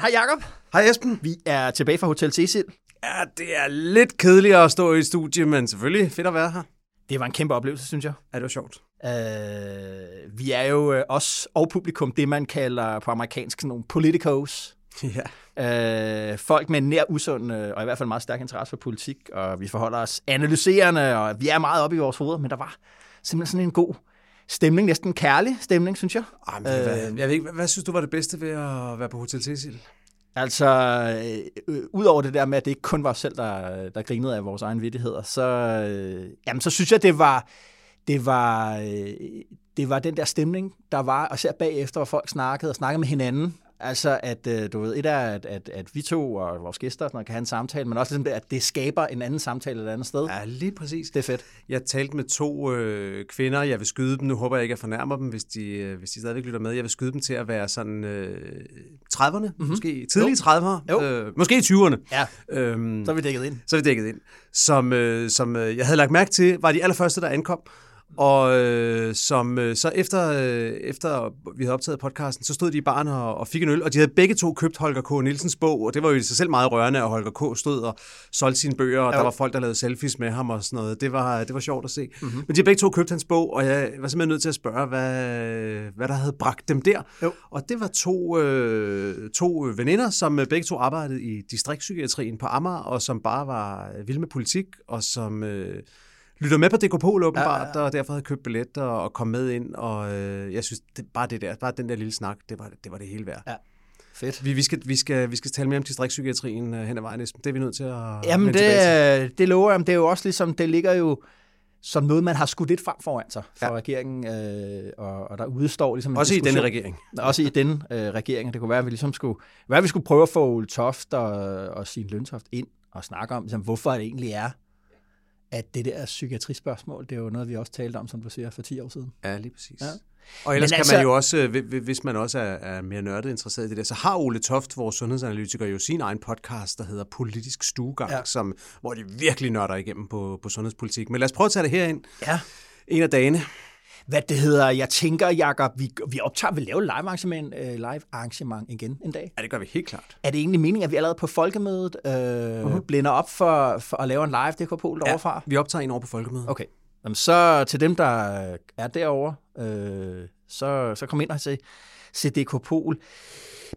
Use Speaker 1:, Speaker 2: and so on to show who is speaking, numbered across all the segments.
Speaker 1: Hej Jacob.
Speaker 2: Hej Esben.
Speaker 1: Vi er tilbage fra Hotel Cecil.
Speaker 2: Ja, det er lidt kedeligt at stå i studie, men selvfølgelig fedt at være her.
Speaker 1: Det var en kæmpe oplevelse, synes jeg.
Speaker 2: Ja, det var sjovt.
Speaker 1: Uh, vi er jo uh, os og publikum det, man kalder på amerikansk sådan nogle politicos.
Speaker 2: Ja.
Speaker 1: Uh, folk med nær usund uh, og i hvert fald meget stærk interesse for politik, og vi forholder os analyserende, og vi er meget oppe i vores hoveder, men der var simpelthen sådan en god stemning, næsten en kærlig stemning, synes jeg.
Speaker 2: Ej, men, øh, hvad, jeg ved ikke, hvad, hvad synes du var det bedste ved at være på Hotel Cecil?
Speaker 1: Altså, øh, udover det der med, at det ikke kun var os selv, der, der grinede af vores egen vittigheder, så, øh, jamen, så synes jeg, det var, det var, øh, det var den der stemning, der var, og ser bagefter, hvor folk snakkede og snakkede med hinanden. Altså, at øh, du ved, et er, at, at, at vi to og vores gæster sådan kan have en samtale, men også ligesom, at det skaber en anden samtale et andet sted.
Speaker 2: Ja, lige præcis.
Speaker 1: Det er fedt.
Speaker 2: Jeg talte med to øh, kvinder. Jeg vil skyde dem. Nu håber jeg ikke, at jeg fornærmer dem, hvis de, øh, hvis de stadigvæk lytter med. Jeg vil skyde dem til at være sådan øh, 30'erne, mm-hmm. måske tidlige 30'ere,
Speaker 1: Jo.
Speaker 2: øh, måske i 20'erne.
Speaker 1: Ja,
Speaker 2: Øhm,
Speaker 1: så er vi dækket ind.
Speaker 2: så er vi dækket ind. Som, øh, som øh, jeg havde lagt mærke til, var de allerførste, der ankom. Og øh, som øh, så efter, øh, efter vi havde optaget podcasten, så stod de i baren og, og fik en øl, og de havde begge to købt Holger K. Nielsens bog, og det var jo i sig selv meget rørende, at Holger K. stod og solgte sine bøger, og
Speaker 1: Ja.
Speaker 2: der var folk, der lavede selfies med ham og sådan noget. Det var, det var sjovt at se. Mm-hmm. Men de har begge to købt hans bog, og jeg var simpelthen nødt til at spørge, hvad, hvad der havde bragt dem der.
Speaker 1: Jo.
Speaker 2: Og det var to, øh, to veninder, som øh, begge to arbejdede i distriktspsykiatrien på Amager, og som bare var øh, vilde med politik, og som øh, lytter med på DK Pol åbenbart, ja, ja, ja. og derfor havde købt billetter og kom med ind, og øh, jeg synes, det, bare det der, bare den der lille snak, det var det, var det hele værd.
Speaker 1: Ja. Fedt.
Speaker 2: Vi, vi, skal, vi, skal, vi skal tale mere om distriktspsykiatrien øh, hen ad vejen, det er vi nødt til at
Speaker 1: Jamen,
Speaker 2: tilbage til.
Speaker 1: det, det lover jeg. Det er jo også ligesom, det ligger jo som noget, man har skudt lidt frem foran sig fra
Speaker 2: Ja.
Speaker 1: regeringen, øh, og, og der udstår ligesom en
Speaker 2: Også i denne
Speaker 1: diskussion.
Speaker 2: regering.
Speaker 1: Også i den øh, regering. Det kunne være, at vi ligesom skulle, være, at vi skulle prøve at få Ole Toft og, og sin Løntoft ind og snakke om, ligesom, hvorfor det egentlig er, at det der psykiatrispørgsmål, det er jo noget, vi også talte om, som du siger, for 10 år siden.
Speaker 2: Ja, lige præcis.
Speaker 1: Ja.
Speaker 2: Og ellers
Speaker 1: Men
Speaker 2: kan
Speaker 1: altså-
Speaker 2: man jo også, hvi- hvi- hvis man også er, er mere nørdet interesseret i det der, så har Ole Toft, vores sundhedsanalytiker, jo sin egen podcast, der hedder Politisk Stuegang,
Speaker 1: ja.
Speaker 2: som, hvor de virkelig nørder igennem på, på sundhedspolitik. Men lad os prøve at tage det herind.
Speaker 1: Ja.
Speaker 2: En af dagene.
Speaker 1: Hvad det hedder, jeg tænker, Jacob, vi, vi optager, vi laver live arrangement, øh, live arrangement igen en dag.
Speaker 2: Ja, det gør vi helt klart.
Speaker 1: Er det egentlig meningen, at vi allerede på folkemødet øh, uh-huh. blænder op for, for at lave en live DK Pol
Speaker 2: Ja, vi optager en over på folkemødet.
Speaker 1: Okay. Jamen, så til dem, der er derovre, øh, så, så kom ind og se, se DK Pol.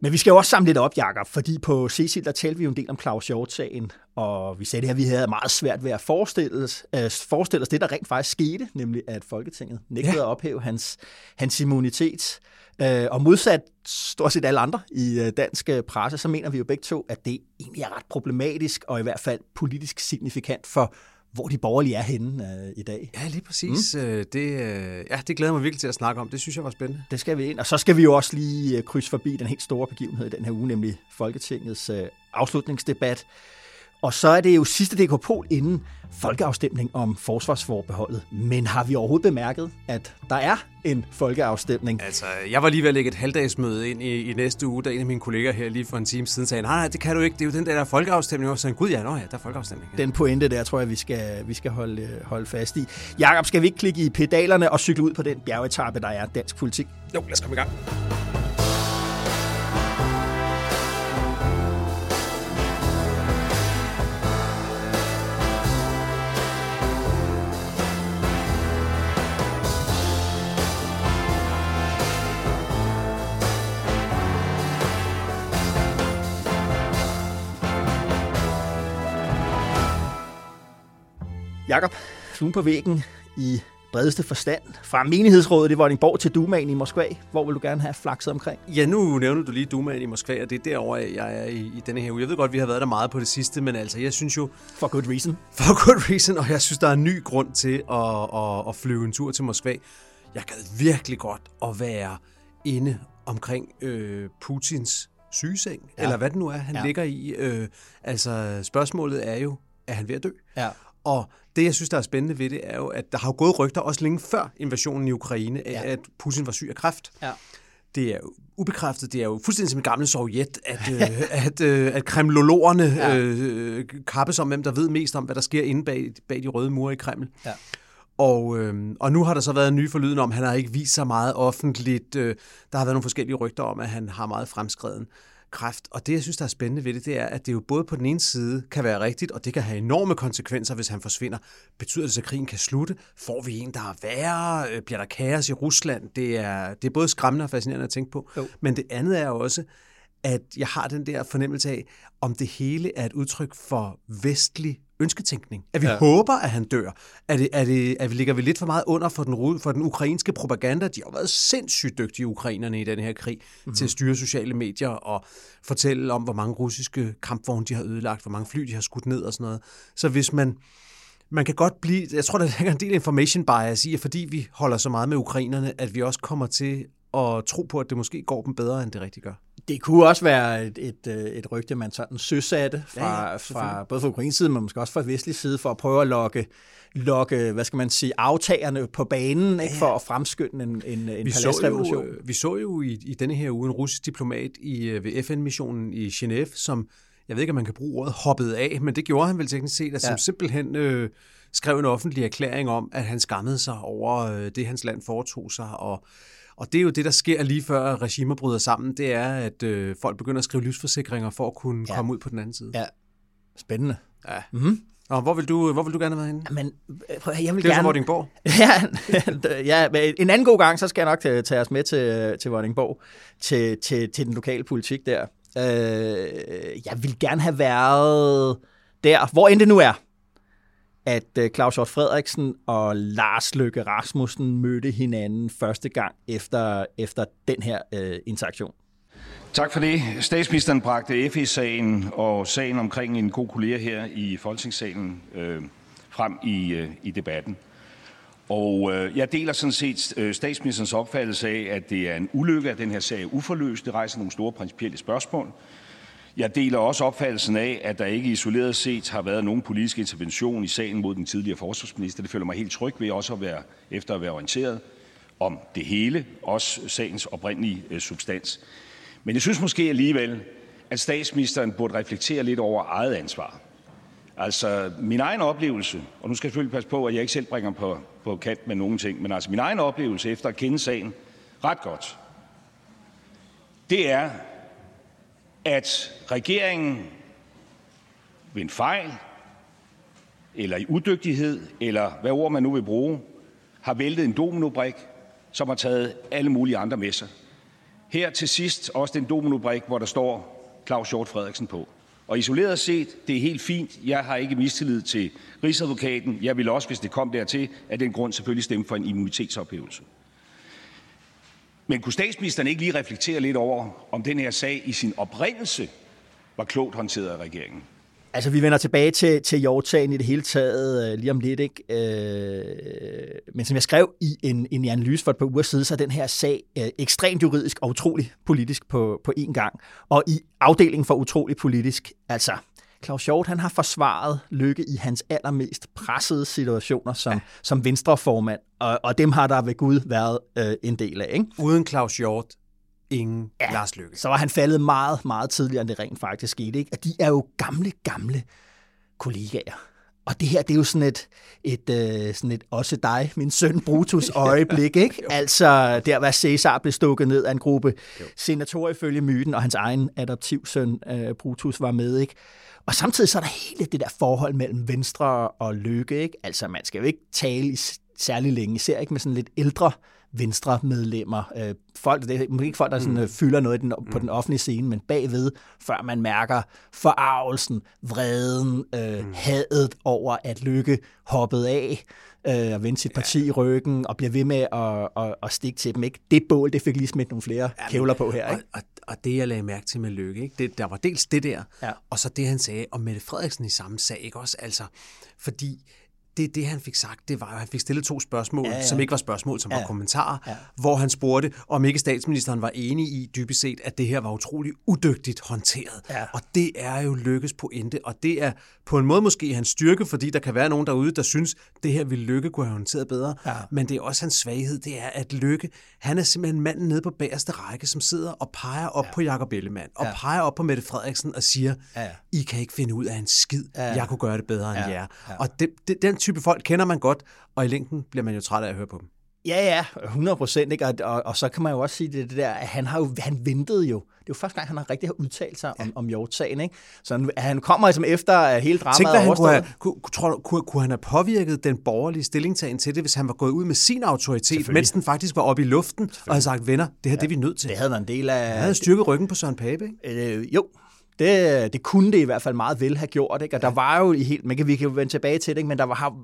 Speaker 1: Men vi skal jo også samle lidt op, Jacob, fordi på Cecil, der talte vi jo en del om Claus Hjort-sagen, og vi sagde det her, vi havde meget svært ved at forestille os, øh, forestille os det, der rent faktisk skete, nemlig at Folketinget nægtede ja. at ophæve hans, hans immunitet. Øh, og modsat stort set alle andre i øh, dansk øh, presse, så mener vi jo begge to, at det egentlig er ret problematisk, og i hvert fald politisk signifikant for, hvor de borgerlige er henne øh, i dag.
Speaker 2: Ja, lige præcis. Mm. Det, øh, ja, det glæder mig virkelig til at snakke om. Det synes jeg var spændende.
Speaker 1: Det skal vi ind. Og så skal vi jo også lige øh, krydse forbi den helt store begivenhed i den her uge, nemlig Folketingets øh, afslutningsdebat. Og så er det jo sidste DK Pol inden folkeafstemning om forsvarsforbeholdet. Men har vi overhovedet bemærket, at der er en folkeafstemning?
Speaker 2: Altså, jeg var lige ved at lægge et halvdagsmøde ind i, i næste uge, da en af mine kolleger her lige for en time siden sagde, nej, nej, det kan du ikke, det er jo den der, der er folkeafstemning. Og så gud ja, nå ja, der er folkeafstemning. Ja.
Speaker 1: Den pointe der, tror jeg, vi skal, vi skal holde, øh, holde fast i. Jakob, skal vi ikke klikke i pedalerne og cykle ud på den bjergetappe, der er dansk politik?
Speaker 2: Jo, lad os komme i gang.
Speaker 1: Jakob, fluen på væggen i bredeste forstand. Fra menighedsrådet i Vordingborg til Dumaen i Moskva. Hvor vil du gerne have flakset omkring?
Speaker 2: Ja, nu nævner du lige Dumaen i Moskva, og det er derovre, jeg er i, i denne her uge. Jeg ved godt, vi har været der meget på det sidste, men altså, jeg synes jo,
Speaker 1: For good reason.
Speaker 2: for good reason, og jeg synes, der er en ny grund til at, at, at flyve en tur til Moskva. Jeg gad virkelig godt at være inde omkring øh, Putins sygeseng, ja. eller hvad det nu er, han ja. ligger i. Øh, altså, spørgsmålet er jo, er han ved at dø?
Speaker 1: Ja.
Speaker 2: Og det, jeg synes, der er spændende ved det, er jo, at der har jo gået rygter også længe før invasionen i Ukraine, af, ja. at Putin var syg af kræft.
Speaker 1: Ja.
Speaker 2: Det er ubekræftet. Det er jo fuldstændig som i gamle Sovjet, at, øh, at, øh, at kremlologerne ja. øh, kappes om, hvem der ved mest om, hvad der sker inde bag, bag de røde mure i Kreml.
Speaker 1: Ja.
Speaker 2: Og, øh, og nu har der så været en ny forlydende om, at han har ikke vist sig meget offentligt. Øh, der har været nogle forskellige rygter om, at han har meget fremskreden kræft. Og det, jeg synes, der er spændende ved det, det er, at det jo både på den ene side kan være rigtigt, og det kan have enorme konsekvenser, hvis han forsvinder. Betyder det, at krigen kan slutte? Får vi en, der er værre? Øh, bliver der kaos i Rusland? Det er, det er både skræmmende og fascinerende at tænke på. Jo. Men det andet er også, at jeg har den der fornemmelse af, om det hele er et udtryk for vestlig ønsketænkning. At vi ja. håber, at han dør. At, det, at, det, at vi ligger vi lidt for meget under for den, for den ukrainske propaganda. De har været sindssygt dygtige, ukrainerne, i den her krig, mm-hmm. til at styre sociale medier og fortælle om, hvor mange russiske kampvogne de har ødelagt, hvor mange fly de har skudt ned og sådan noget. Så hvis man man kan godt blive, jeg tror, der ligger en del information bias i, at fordi vi holder så meget med ukrainerne, at vi også kommer til at tro på, at det måske går dem bedre, end det rigtig gør.
Speaker 1: Det kunne også være et, et, øh, et rygte, man sådan søsatte fra, ja, ja, fra både fra Ukrains side, men måske også fra vestlig side, for at prøve at lokke, lokke hvad skal man sige, aftagerne på banen, ikke, for at fremskynde en, en, en vi så jo,
Speaker 2: Vi så jo i, i denne her uge en russisk diplomat i, øh, ved FN-missionen i Genève, som, jeg ved ikke, om man kan bruge ordet, hoppede af, men det gjorde han vel teknisk set, at ja. som simpelthen øh, skrev en offentlig erklæring om, at han skammede sig over øh, det, hans land foretog sig, og og det er jo det, der sker lige før regimer bryder sammen, det er, at øh, folk begynder at skrive livsforsikringer for at kunne ja. komme ud på den anden side.
Speaker 1: Ja, spændende.
Speaker 2: Ja. Mm-hmm. Og hvor vil du, hvor vil du gerne være henne?
Speaker 1: Men, prøv, jeg vil
Speaker 2: det er
Speaker 1: gerne...
Speaker 2: Vordingborg.
Speaker 1: ja, ja, en anden god gang, så skal jeg nok tage, tage os med til, til Vordingborg, til, til, til den lokale politik der. Øh, jeg vil gerne have været der, hvor end det nu er at øh, Claus Hjort Frederiksen og Lars Løkke Rasmussen mødte hinanden første gang efter, efter den her øh, interaktion.
Speaker 3: Tak for det. Statsministeren bragte FE-sagen og sagen omkring en god kollega her i Folketingssalen øh, frem i, øh, i debatten. Og øh, jeg deler sådan set øh, statsministerens opfattelse af, at det er en ulykke, at den her sag er uforløst. Det rejser nogle store principielle spørgsmål. Jeg deler også opfattelsen af, at der ikke isoleret set har været nogen politisk intervention i sagen mod den tidligere forsvarsminister. Det føler mig helt tryg ved også at være, efter at være orienteret om det hele, også sagens oprindelige øh, substans. Men jeg synes måske alligevel, at statsministeren burde reflektere lidt over eget ansvar. Altså min egen oplevelse, og nu skal jeg selvfølgelig passe på, at jeg ikke selv bringer på, på kant med nogen ting, men altså min egen oplevelse efter at kende sagen ret godt, det er, at regeringen ved en fejl eller i udygtighed, eller hvad ord man nu vil bruge, har væltet en dominobrik, som har taget alle mulige andre med sig. Her til sidst også den dominobrik, hvor der står Claus Hjort Frederiksen på. Og isoleret set, det er helt fint. Jeg har ikke mistillid til Rigsadvokaten. Jeg vil også, hvis det kom dertil, af den grund selvfølgelig stemme for en immunitetsophævelse. Men kunne statsministeren ikke lige reflektere lidt over, om den her sag i sin oprindelse var klogt håndteret af regeringen?
Speaker 1: Altså, vi vender tilbage til, til jordtagen i det hele taget øh, lige om lidt, ikke? Øh, men som jeg skrev i en, en analyse for et par uger siden, så er den her sag øh, ekstremt juridisk og utrolig politisk på, på én gang. Og i afdelingen for utrolig politisk, altså Claus Hjort, han har forsvaret Lykke i hans allermest pressede situationer som, ja. som venstreformand, og, og dem har der ved Gud været øh, en del af. Ikke?
Speaker 2: Uden Claus Hjort, ingen ja, Lars Lykke.
Speaker 1: Så var han faldet meget, meget tidligere, end det rent faktisk skete. Ikke? At de er jo gamle, gamle kollegaer. Og det her, det er jo sådan et, et, øh, sådan et også dig, min søn Brutus øjeblik, ikke? altså der, hvor Cæsar blev stukket ned af en gruppe senatorer ifølge myten, og hans egen adoptivsøn øh, Brutus var med, ikke? Og samtidig så er der hele det der forhold mellem Venstre og Lykke. Ikke? Altså man skal jo ikke tale i særlig længe, især ikke med sådan lidt ældre venstre medlemmer. Øh, folk, det er ikke folk, der sådan, mm. Øh, fylder noget den, på mm. den offentlige scene, men bagved, før man mærker forarvelsen, vreden, øh, mm. hadet over, at Lykke hoppede af øh, og vendte sit parti ja. i ryggen og bliver ved med at, at, at stikke til dem. Ikke? Det bål, det fik lige smidt nogle flere ja, kævler på her. Ikke?
Speaker 2: Og, og, og det, jeg lagde mærke til med Lykke, ikke? Det, der var dels det der, ja. og så det, han sagde om Mette Frederiksen i samme sag. Ikke? Også, altså, fordi det, det han fik sagt, det var, at han fik stillet to spørgsmål, ja,
Speaker 1: Ja,
Speaker 2: som ikke var spørgsmål, som ja. Var kommentarer, ja. Hvor han spurgte, om ikke statsministeren var enig i dybest set, at det her var utrolig udygtigt håndteret.
Speaker 1: Ja.
Speaker 2: Og det er jo Lykkes pointe, og det er på en måde måske hans styrke, fordi der kan være nogen derude, der synes, det her ville Lykke kunne have håndteret bedre.
Speaker 1: Ja.
Speaker 2: Men det er også hans svaghed, det er, at Lykke, han er simpelthen manden nede på bagerste række, som sidder og peger op ja. på Jakob Ellemann, og
Speaker 1: Ja.
Speaker 2: peger op på Mette Frederiksen og siger,
Speaker 1: Ja.
Speaker 2: I kan ikke finde ud af en skid.
Speaker 1: Ja.
Speaker 2: Jeg kunne gøre det bedre end
Speaker 1: Ja.
Speaker 2: jer.
Speaker 1: Ja.
Speaker 2: Og det, det, den type folk kender man godt, og i længden bliver man jo træt af at høre på dem.
Speaker 1: Ja, ja, 100 procent. Ikke? Og, og, og, så kan man jo også sige det, det der, at han, har jo, han ventede jo. Det er jo første gang, han har rigtig har udtalt sig ja. om, om hjortsagen. Ikke? Så han, han kommer ligesom efter at hele dramaet
Speaker 2: Tænk, hvad han kunne have, kunne, tror, kunne, kunne han have påvirket den borgerlige stillingtagen til det, hvis han var gået ud med sin autoritet, mens den faktisk var oppe i luften, og havde sagt, venner, det her det er vi nødt til.
Speaker 1: Det havde været en del af...
Speaker 2: Han havde styrket ryggen på Søren Pape, ikke?
Speaker 1: Øh, jo, det, det kunne det i hvert fald meget vel have gjort. Ikke? Og ja. der var jo i helt, man kan, vi kan jo vende tilbage til det, ikke? men der var,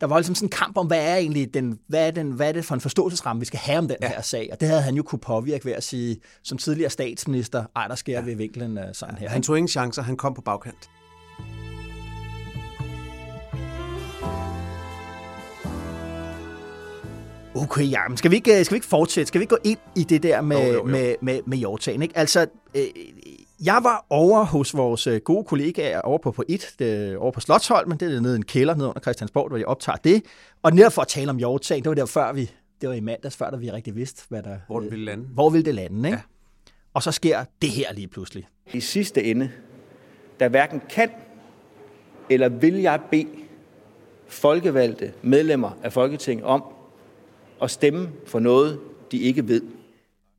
Speaker 1: der var ligesom sådan en kamp om, hvad er egentlig den, hvad er, den, hvad er det for en forståelsesramme, vi skal have om den ja. her sag. Og det havde han jo kunne påvirke ved at sige, som tidligere statsminister, ej, der sker ja. ved vinklen øh, sådan her.
Speaker 2: Han tog ingen chancer, han kom på bagkant.
Speaker 1: Okay, ja, men skal vi, ikke, skal vi ikke fortsætte? Skal vi ikke gå ind i det der med,
Speaker 2: Jo, jo, jo.
Speaker 1: med, med, med hjortagen? Ikke? Altså, øh, jeg var over hos vores øh, gode kollegaer over på, på et, øh, over på Slottholmen, det er nede i en kælder nede under Christiansborg, hvor jeg optager det. Og netop for at tale om hjortagen, det var der før vi, det var i mandags, før der vi rigtig vidste, hvad der,
Speaker 2: Hvor det ville lande.
Speaker 1: hvor ville det lande. Ikke?
Speaker 2: Ja.
Speaker 1: Ja. Og så sker det her lige pludselig.
Speaker 4: I sidste ende, der hverken kan eller vil jeg bede folkevalgte medlemmer af Folketinget om at stemme for noget, de ikke ved.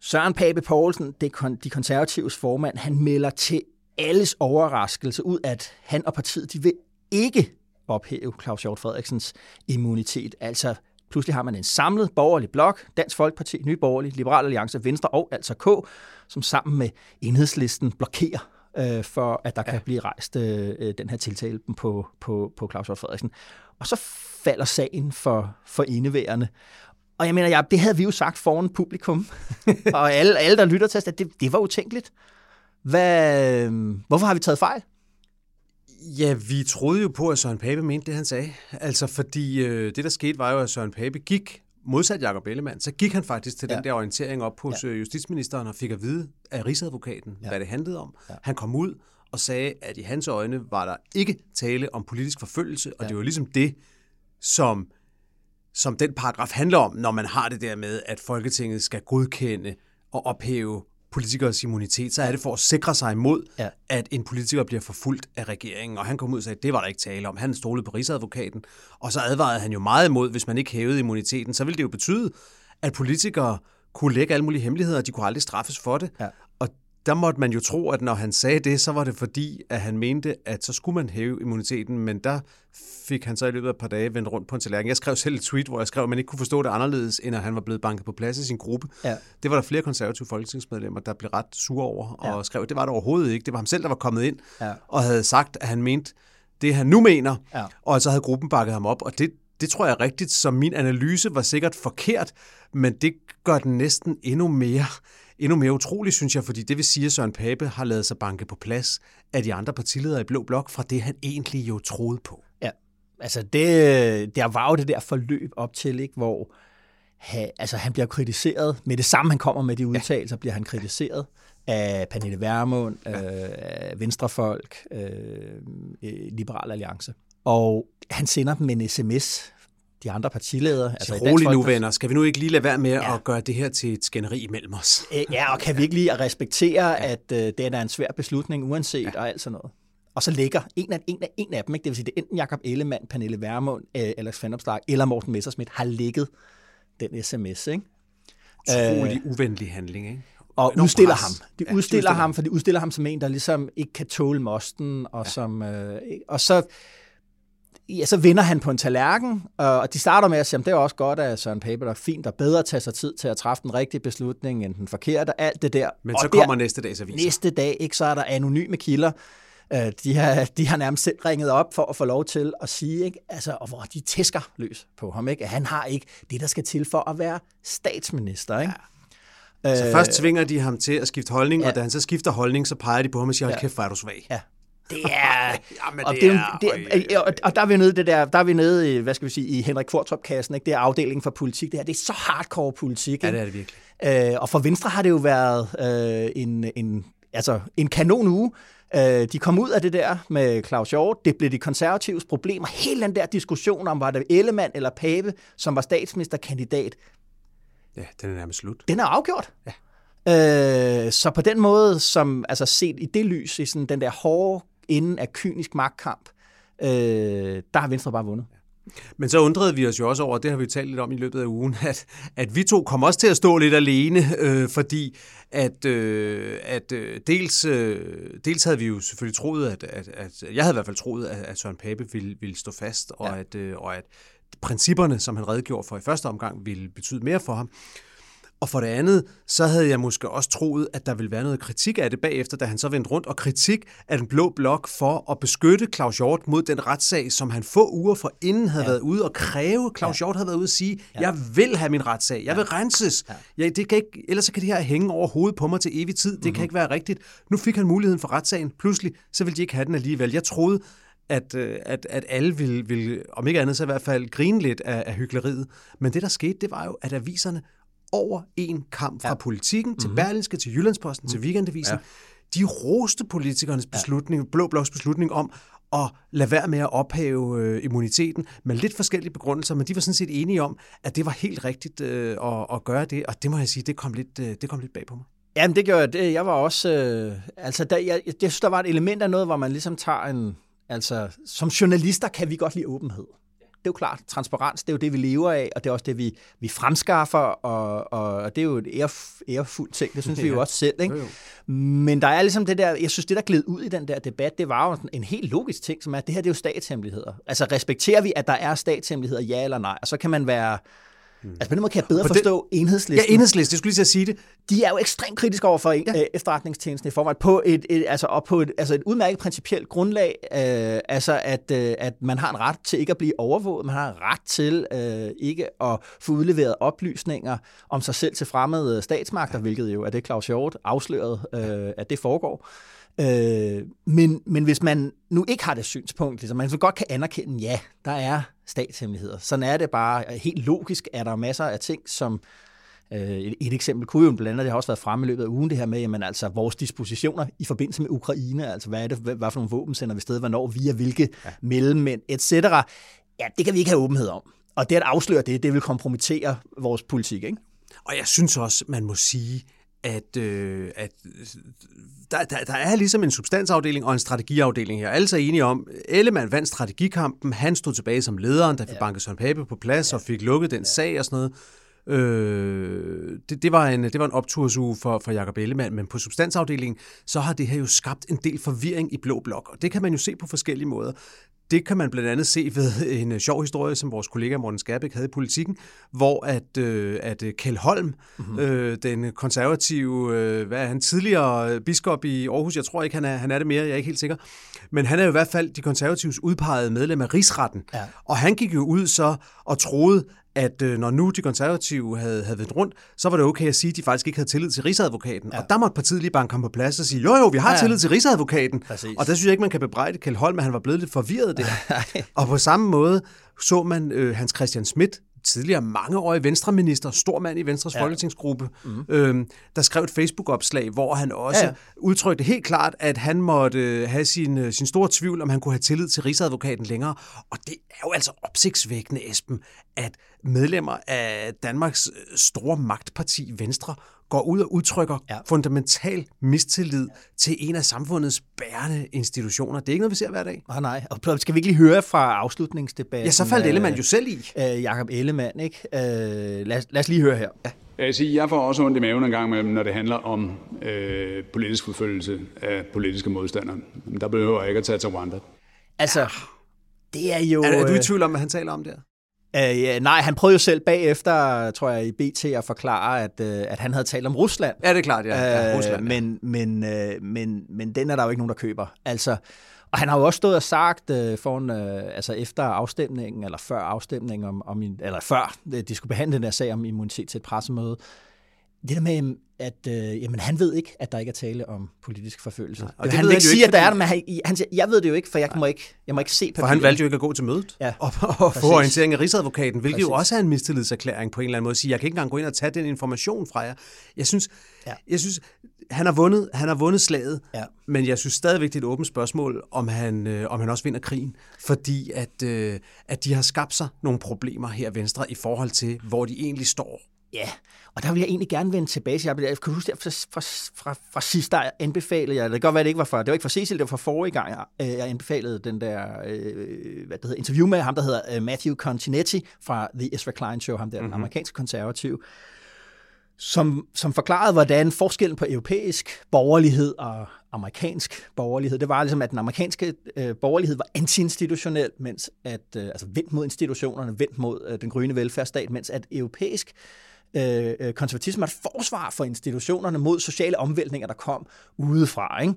Speaker 1: Søren Pape Poulsen, det kon- de konservatives formand, han melder til alles overraskelse ud, at han og partiet, de vil ikke ophæve Claus Hjort Frederiksens immunitet. Altså, pludselig har man en samlet borgerlig blok, Dansk Folkeparti, Nye Borgerlige, Liberal Alliance, Venstre og altså K, som sammen med enhedslisten blokerer øh, for, at der ja. kan blive rejst øh, øh, den her tiltale på, på, på Claus Hjort Frederiksen. Og så falder sagen for, for indeværende. Og jeg mener, ja, det havde vi jo sagt foran publikum, og alle, alle, der lytter til os, at det, det var utænkeligt. Hvad, øh, hvorfor har vi taget fejl?
Speaker 2: Ja, vi troede jo på, at Søren Pape mente det, han sagde. Altså, fordi øh, det, der skete, var jo, at Søren Pape gik, modsat Jacob Ellemann, så gik han faktisk til ja.
Speaker 1: Ja.
Speaker 2: den der orientering op hos ja. justitsministeren og fik at vide af Rigsadvokaten, ja. hvad det handlede om. Ja. Han kom ud og sagde, at i hans øjne var der ikke tale om politisk forfølgelse, og ja. det var ligesom det, som, som den paragraf handler om, når man har det der med, at Folketinget skal godkende og ophæve politikers immunitet, så er det for at sikre sig imod, ja. At en politiker bliver forfulgt af regeringen. Og han kom ud og sagde, at det var der ikke tale om. Han stolede på rigsadvokaten. Og så advarede han jo meget imod, hvis man ikke hævede immuniteten, så ville det jo betyde, at politikere kunne lægge alle mulige hemmeligheder, og de kunne aldrig straffes for det.
Speaker 1: Ja.
Speaker 2: Der måtte man jo tro, at når han sagde det, så var det fordi, at han mente, at så skulle man hæve immuniteten, men der fik han så i løbet af et par dage vendt rundt på en tallerken. Jeg skrev selv et tweet, hvor jeg skrev, at man ikke kunne forstå det anderledes, end at han var blevet banket på plads i sin gruppe.
Speaker 1: Ja.
Speaker 2: Det var der flere konservative folketingsmedlemmer, der blev ret sure over, og
Speaker 1: Ja.
Speaker 2: skrev, at det var det overhovedet ikke. Det var ham selv, der var kommet ind,
Speaker 1: Ja.
Speaker 2: og havde sagt, at han mente det, han nu mener,
Speaker 1: Ja.
Speaker 2: og så havde gruppen bakket ham op, og det, det tror jeg er rigtigt, så min analyse var sikkert forkert, men det gør den næsten endnu mere, endnu mere utrolig, synes jeg, fordi det vil sige, at Søren Pape har lavet sig banke på plads af de andre partiledere i Blå Blok, fra det han egentlig jo troede på.
Speaker 1: Ja, altså det, der var jo det der forløb op til, ikke, hvor ha, altså han bliver kritiseret. Med det samme, han kommer med de udtalelser, ja. bliver han kritiseret af Pernille Vermund, ja. øh, af Venstrefolk, øh, øh, Liberal Alliance. Og han sender dem en sms, de andre partiledere.
Speaker 2: Altså, rolig nu,
Speaker 1: Folkeparti.
Speaker 2: venner. Skal vi nu ikke lige lade være med ja. At gøre det her til et skænderi imellem os?
Speaker 1: Øh, Ja, og kan vi ikke lige at respektere, ja. at øh, det er en svær beslutning, uanset ja. og alt sådan noget. Og så ligger en af, en af, en af dem, ikke? det vil sige, det er enten Jakob Ellemann, Pernille Vermund, øh, Alex Vanopslagh eller Morten Messerschmidt, har ligget den sms, ikke?
Speaker 2: Utrolig øh, uvenlig handling, ikke?
Speaker 1: og
Speaker 2: Enormt
Speaker 1: udstiller
Speaker 2: pres.
Speaker 1: ham. De
Speaker 2: Ja, de
Speaker 1: udstiller ham, for de udstiller ham som en, der ligesom ikke kan tåle mosten, og, ja. som, øh, og så, ja, så vinder han på en tallerken, og de starter med at sige, at det er også godt, at Søren Pape der er fint og bedre at tage sig tid til at træffe den rigtige beslutning end den forkerte, alt det der.
Speaker 2: Men
Speaker 1: og
Speaker 2: så
Speaker 1: der-
Speaker 2: kommer næste dags aviser.
Speaker 1: Næste dag, ikke, så er der anonyme kilder. Øh, De har, de har nærmest selv ringet op for at få lov til at sige, ikke? Altså, og hvor de tæsker løs på ham. Ikke? Han har ikke det, der skal til for at være statsminister. Ikke?
Speaker 2: Så først tvinger de ham til at skifte holdning,
Speaker 1: ja.
Speaker 2: og da han så skifter holdning, så peger de på ham og siger, hold
Speaker 1: Ja.
Speaker 2: kæft, hvor er du svag.
Speaker 1: Ja. Det er...
Speaker 2: Jamen,
Speaker 1: og,
Speaker 2: det
Speaker 1: det er,
Speaker 2: er-
Speaker 1: det er, og, og der er vi nede, det der, der er vi nede i, hvad skal vi sige, i Henrik Kvartrup-kassen, ikke? Det er afdelingen for politik. Det, her, det er så hardcore politik.
Speaker 2: Ja,
Speaker 1: Ikke?
Speaker 2: det er det virkelig.
Speaker 1: Øh, og for Venstre har det jo været øh, en, en, altså en kanon uge. Øh, de kom ud af det der med Claus Hjort. Det blev de konservatives problemer. Hele den der diskussion om, var det Ellemann eller Pape, som var statsministerkandidat,
Speaker 2: Ja, den er nærmest slut.
Speaker 1: den er afgjort. Ja. Øh, så på den måde, som altså set i det lys, i sådan den der hårde ende af kynisk magtkamp, øh, der har Venstre bare vundet.
Speaker 2: Men så undrede vi os jo også over, det har vi talt lidt om i løbet af ugen, at, at vi to kom også til at stå lidt alene, øh, fordi at, øh, at øh, dels, øh, dels havde vi jo selvfølgelig troet, at, at, at jeg havde i hvert fald troet, at, at Søren Pape ville, ville stå fast, og, ja. at, øh, og at principperne, som han redegjorde for i første omgang, ville betyde mere for ham. Og for det andet, så havde jeg måske også troet, at der ville være noget kritik af det bagefter, da han så vendte rundt, og kritik af den blå blok for at beskytte Claus Hjort mod den retssag, som han få uger for inden havde ja. været ude og kræve. Claus ja. Hjort havde været ude og sige, ja. jeg vil have min retssag, jeg vil renses. Ja. Ja, det kan ikke, ellers så kan det her hænge over hovedet på mig til evig tid. Det mm-hmm. kan ikke være rigtigt. Nu fik han muligheden for retssagen. Pludselig, så ville de ikke have den alligevel. Jeg troede, at, øh, at, at alle ville, ville, om ikke andet, så i hvert fald grine lidt af, af hyggeleriet. Men det, der skete, det var jo, at aviserne over en kamp fra ja. politikken til mm-hmm. Berlinske, til Jyllandsposten, mm. til Weekendavisen, ja. de roste politikernes beslutning. Blå Bloks beslutning om at lade være med at ophæve øh, immuniteten med lidt forskellige begrundelser, men de var sådan set enige om, at det var helt rigtigt øh, at, at gøre det, og det må jeg sige, det kom lidt, øh, det kom lidt bag på mig.
Speaker 1: Jamen, det gjorde jeg. Det. Jeg var også... Øh, altså, der, jeg, jeg synes, der var et element af noget, hvor man ligesom tager en... Altså, som journalister kan vi godt lide åbenhed. Det er jo klart, transparens, det er jo det, vi lever af, og det er også det, vi, vi fremskaffer, og, og det er jo et æref, ærefuldt ting, det synes vi jo også selv. Ikke?
Speaker 2: Jo, jo.
Speaker 1: Men der er ligesom det der, jeg synes, det der gled ud i den der debat, det var jo en helt logisk ting, som er, at det her det er jo statshemmeligheder. Altså respekterer vi, at der er statshemmeligheder, ja eller nej? Og så kan man være... Altså på den måde kan jeg bedre
Speaker 2: Og det-
Speaker 1: forstå
Speaker 2: Ja,
Speaker 1: enhedslisten
Speaker 2: enhedslisten, jeg skulle lige sige det.
Speaker 1: de er jo ekstremt kritiske over for ja. efterretningstjenesten i forvejen på et, et, altså, og på et, altså et udmærket principielt grundlag, øh, altså at, øh, at man har en ret til ikke at blive overvåget, man har en ret til øh, ikke at få udleveret oplysninger om sig selv til fremmede statsmagter, hvilket jo er det Claus Hjort afsløret, øh, at det foregår. Øh, men, men hvis man nu ikke har det synspunkt, ligesom, man så godt kan anerkende, ja, der er statshemmeligheder. Sådan er det bare. Helt logisk er der masser af ting, som øh, et, et eksempel kunne jo blandt andet, det har også været fremme i løbet af ugen, det her med, jamen, altså, vores dispositioner i forbindelse med Ukraine, altså hvad er det, hvad, hvad for nogle våben sender vi sted, hvornår, via hvilke ja. mellemmænd, etc. Ja, det kan vi ikke have åbenhed om. Og det at afsløre det, det vil kompromittere vores politik, ikke?
Speaker 2: Og jeg synes også, man må sige, at, øh, at der, der, der er ligesom en substansafdeling og en strategiafdeling her. Alle er enige om, Ellemann vandt strategikampen, han stod tilbage som lederen, der fik ja. banket Søren Pape på plads ja. og fik lukket den ja. sag og sådan noget. Øh, det, det, var en, det var en optursuge for, for Jacob Ellemann, men på substansafdelingen, så har det her jo skabt en del forvirring i Blå Blok, og det kan man jo se på forskellige måder. Det kan man blandt andet se ved en øh, sjov historie, som vores kollega Morten Skærbæk havde i politikken, hvor at, øh, at øh, Kjeld Holm, mm-hmm. øh, den konservative, øh, hvad er han, tidligere biskop i Aarhus, jeg tror ikke, han er, han er det mere, jeg er ikke helt sikker, men han er jo i hvert fald de konservatives udpegede medlem af rigsretten.
Speaker 1: Ja.
Speaker 2: Og han gik jo ud så og troede, at øh, når nu de konservative havde, havde vendt rundt, så var det okay at sige, at de faktisk ikke havde tillid til rigsadvokaten. Ja. Og der måtte partiet lige banke ham på plads og sige, jo jo, vi har
Speaker 1: Ja,
Speaker 2: ja.
Speaker 1: ja.
Speaker 2: tillid til rigsadvokaten.
Speaker 1: Præcis.
Speaker 2: Og der synes jeg ikke, man kan bebrejde Kjeld Holm, at han var blevet lidt forvirret der. og på samme måde så man øh, Hans Christian Schmidt, tidligere mangeårig venstreminister, stor mand i Venstres ja. folketingsgruppe, mm. øhm, der skrev et Facebook-opslag, hvor han også
Speaker 1: Ja,
Speaker 2: udtrykte helt klart, at han måtte øh, have sin, øh, sin store tvivl, om han kunne have tillid til rigsadvokaten længere. Og det er jo altså opsigtsvækkende, Esben, at medlemmer af Danmarks øh, store magtparti, Venstre, går ud og udtrykker
Speaker 1: Ja.
Speaker 2: ja. fundamental mistillid til en af samfundets bærende institutioner. Det er ikke noget, vi ser hver dag.
Speaker 1: Nej, nej. Og skal vi ikke lige høre fra afslutningsdebatten?
Speaker 2: Ja, så faldt
Speaker 1: øh,
Speaker 2: Ellemann jo selv i.
Speaker 1: Øh, Jakob Ellemann, ikke? Øh, lad, os- lad os lige høre her. Ja.
Speaker 5: Jeg sige, jeg får også ondt i maven en gang imellem, når det handler om øh, politisk forfølgelse af politiske modstandere. Men Der behøver jeg ikke at tage til Rwanda.
Speaker 1: Altså, det er jo...
Speaker 2: Er, er du i
Speaker 1: øh,
Speaker 2: tvivl om, hvad han taler om der?
Speaker 1: Øh, ja, nej, han prøvede jo selv bagefter, tror jeg, i BT at forklare, at, øh, at han havde talt om Rusland.
Speaker 2: Ja, det er klart, ja. ja Rusland,
Speaker 1: øh,
Speaker 2: ja.
Speaker 1: men, men, øh, men, men den er der jo ikke nogen, der køber. Altså, og han har jo også stået og sagt øh, foran, øh, altså efter afstemningen, eller før afstemningen, om, om, eller før øh, de skulle behandle den her sag om immunitet til et pressemøde, det der med, at øh, jamen, han ved ikke, at der ikke er tale om politisk forfølgelse.
Speaker 2: Nej, og det
Speaker 1: han vil ikke
Speaker 2: jo
Speaker 1: sige, at der er det, men han, han siger, jeg ved det jo ikke, for jeg må ikke, jeg må ikke se
Speaker 2: For
Speaker 1: papiret.
Speaker 2: han valgte jo ikke at gå til mødet
Speaker 1: Ja.
Speaker 2: og, og få orientering af Rigsadvokaten, hvilket jo
Speaker 1: Præcis.
Speaker 2: også er en mistillidserklæring på en eller anden måde. Sige, jeg kan ikke engang gå ind og tage den information fra jer. Jeg synes,
Speaker 1: ja.
Speaker 2: jeg synes han, har vundet, han har vundet slaget,
Speaker 1: Ja.
Speaker 2: men jeg synes stadigvæk, det er et åbent spørgsmål, om han, øh, om han også vinder krigen. Fordi at, øh, at de har skabt sig nogle problemer her venstre i forhold til, hvor de egentlig står.
Speaker 1: Ja, og der vil jeg egentlig gerne vende tilbage til. Jeg kan du huske, fra, fra, fra, fra sidst, der anbefalede jeg, det kan godt være, det ikke var fra, det var ikke fra Cecil, det var fra forrige gang, jeg, øh, jeg anbefalede den der, øh, hvad det hedder, interview med ham, der hedder øh, Matthew Continetti fra The Ezra Klein Show, ham der, mm-hmm. den amerikanske konservativ, som, som forklarede, hvordan forskellen på europæisk borgerlighed og amerikansk borgerlighed, det var ligesom, at den amerikanske øh, borgerlighed var anti-institutionel, mens at, øh, altså vendt mod institutionerne, vendt mod øh, den grønne velfærdsstat, mens at europæisk øh, øh, konservatisme er et forsvar for institutionerne mod sociale omvæltninger, der kom udefra. Ikke?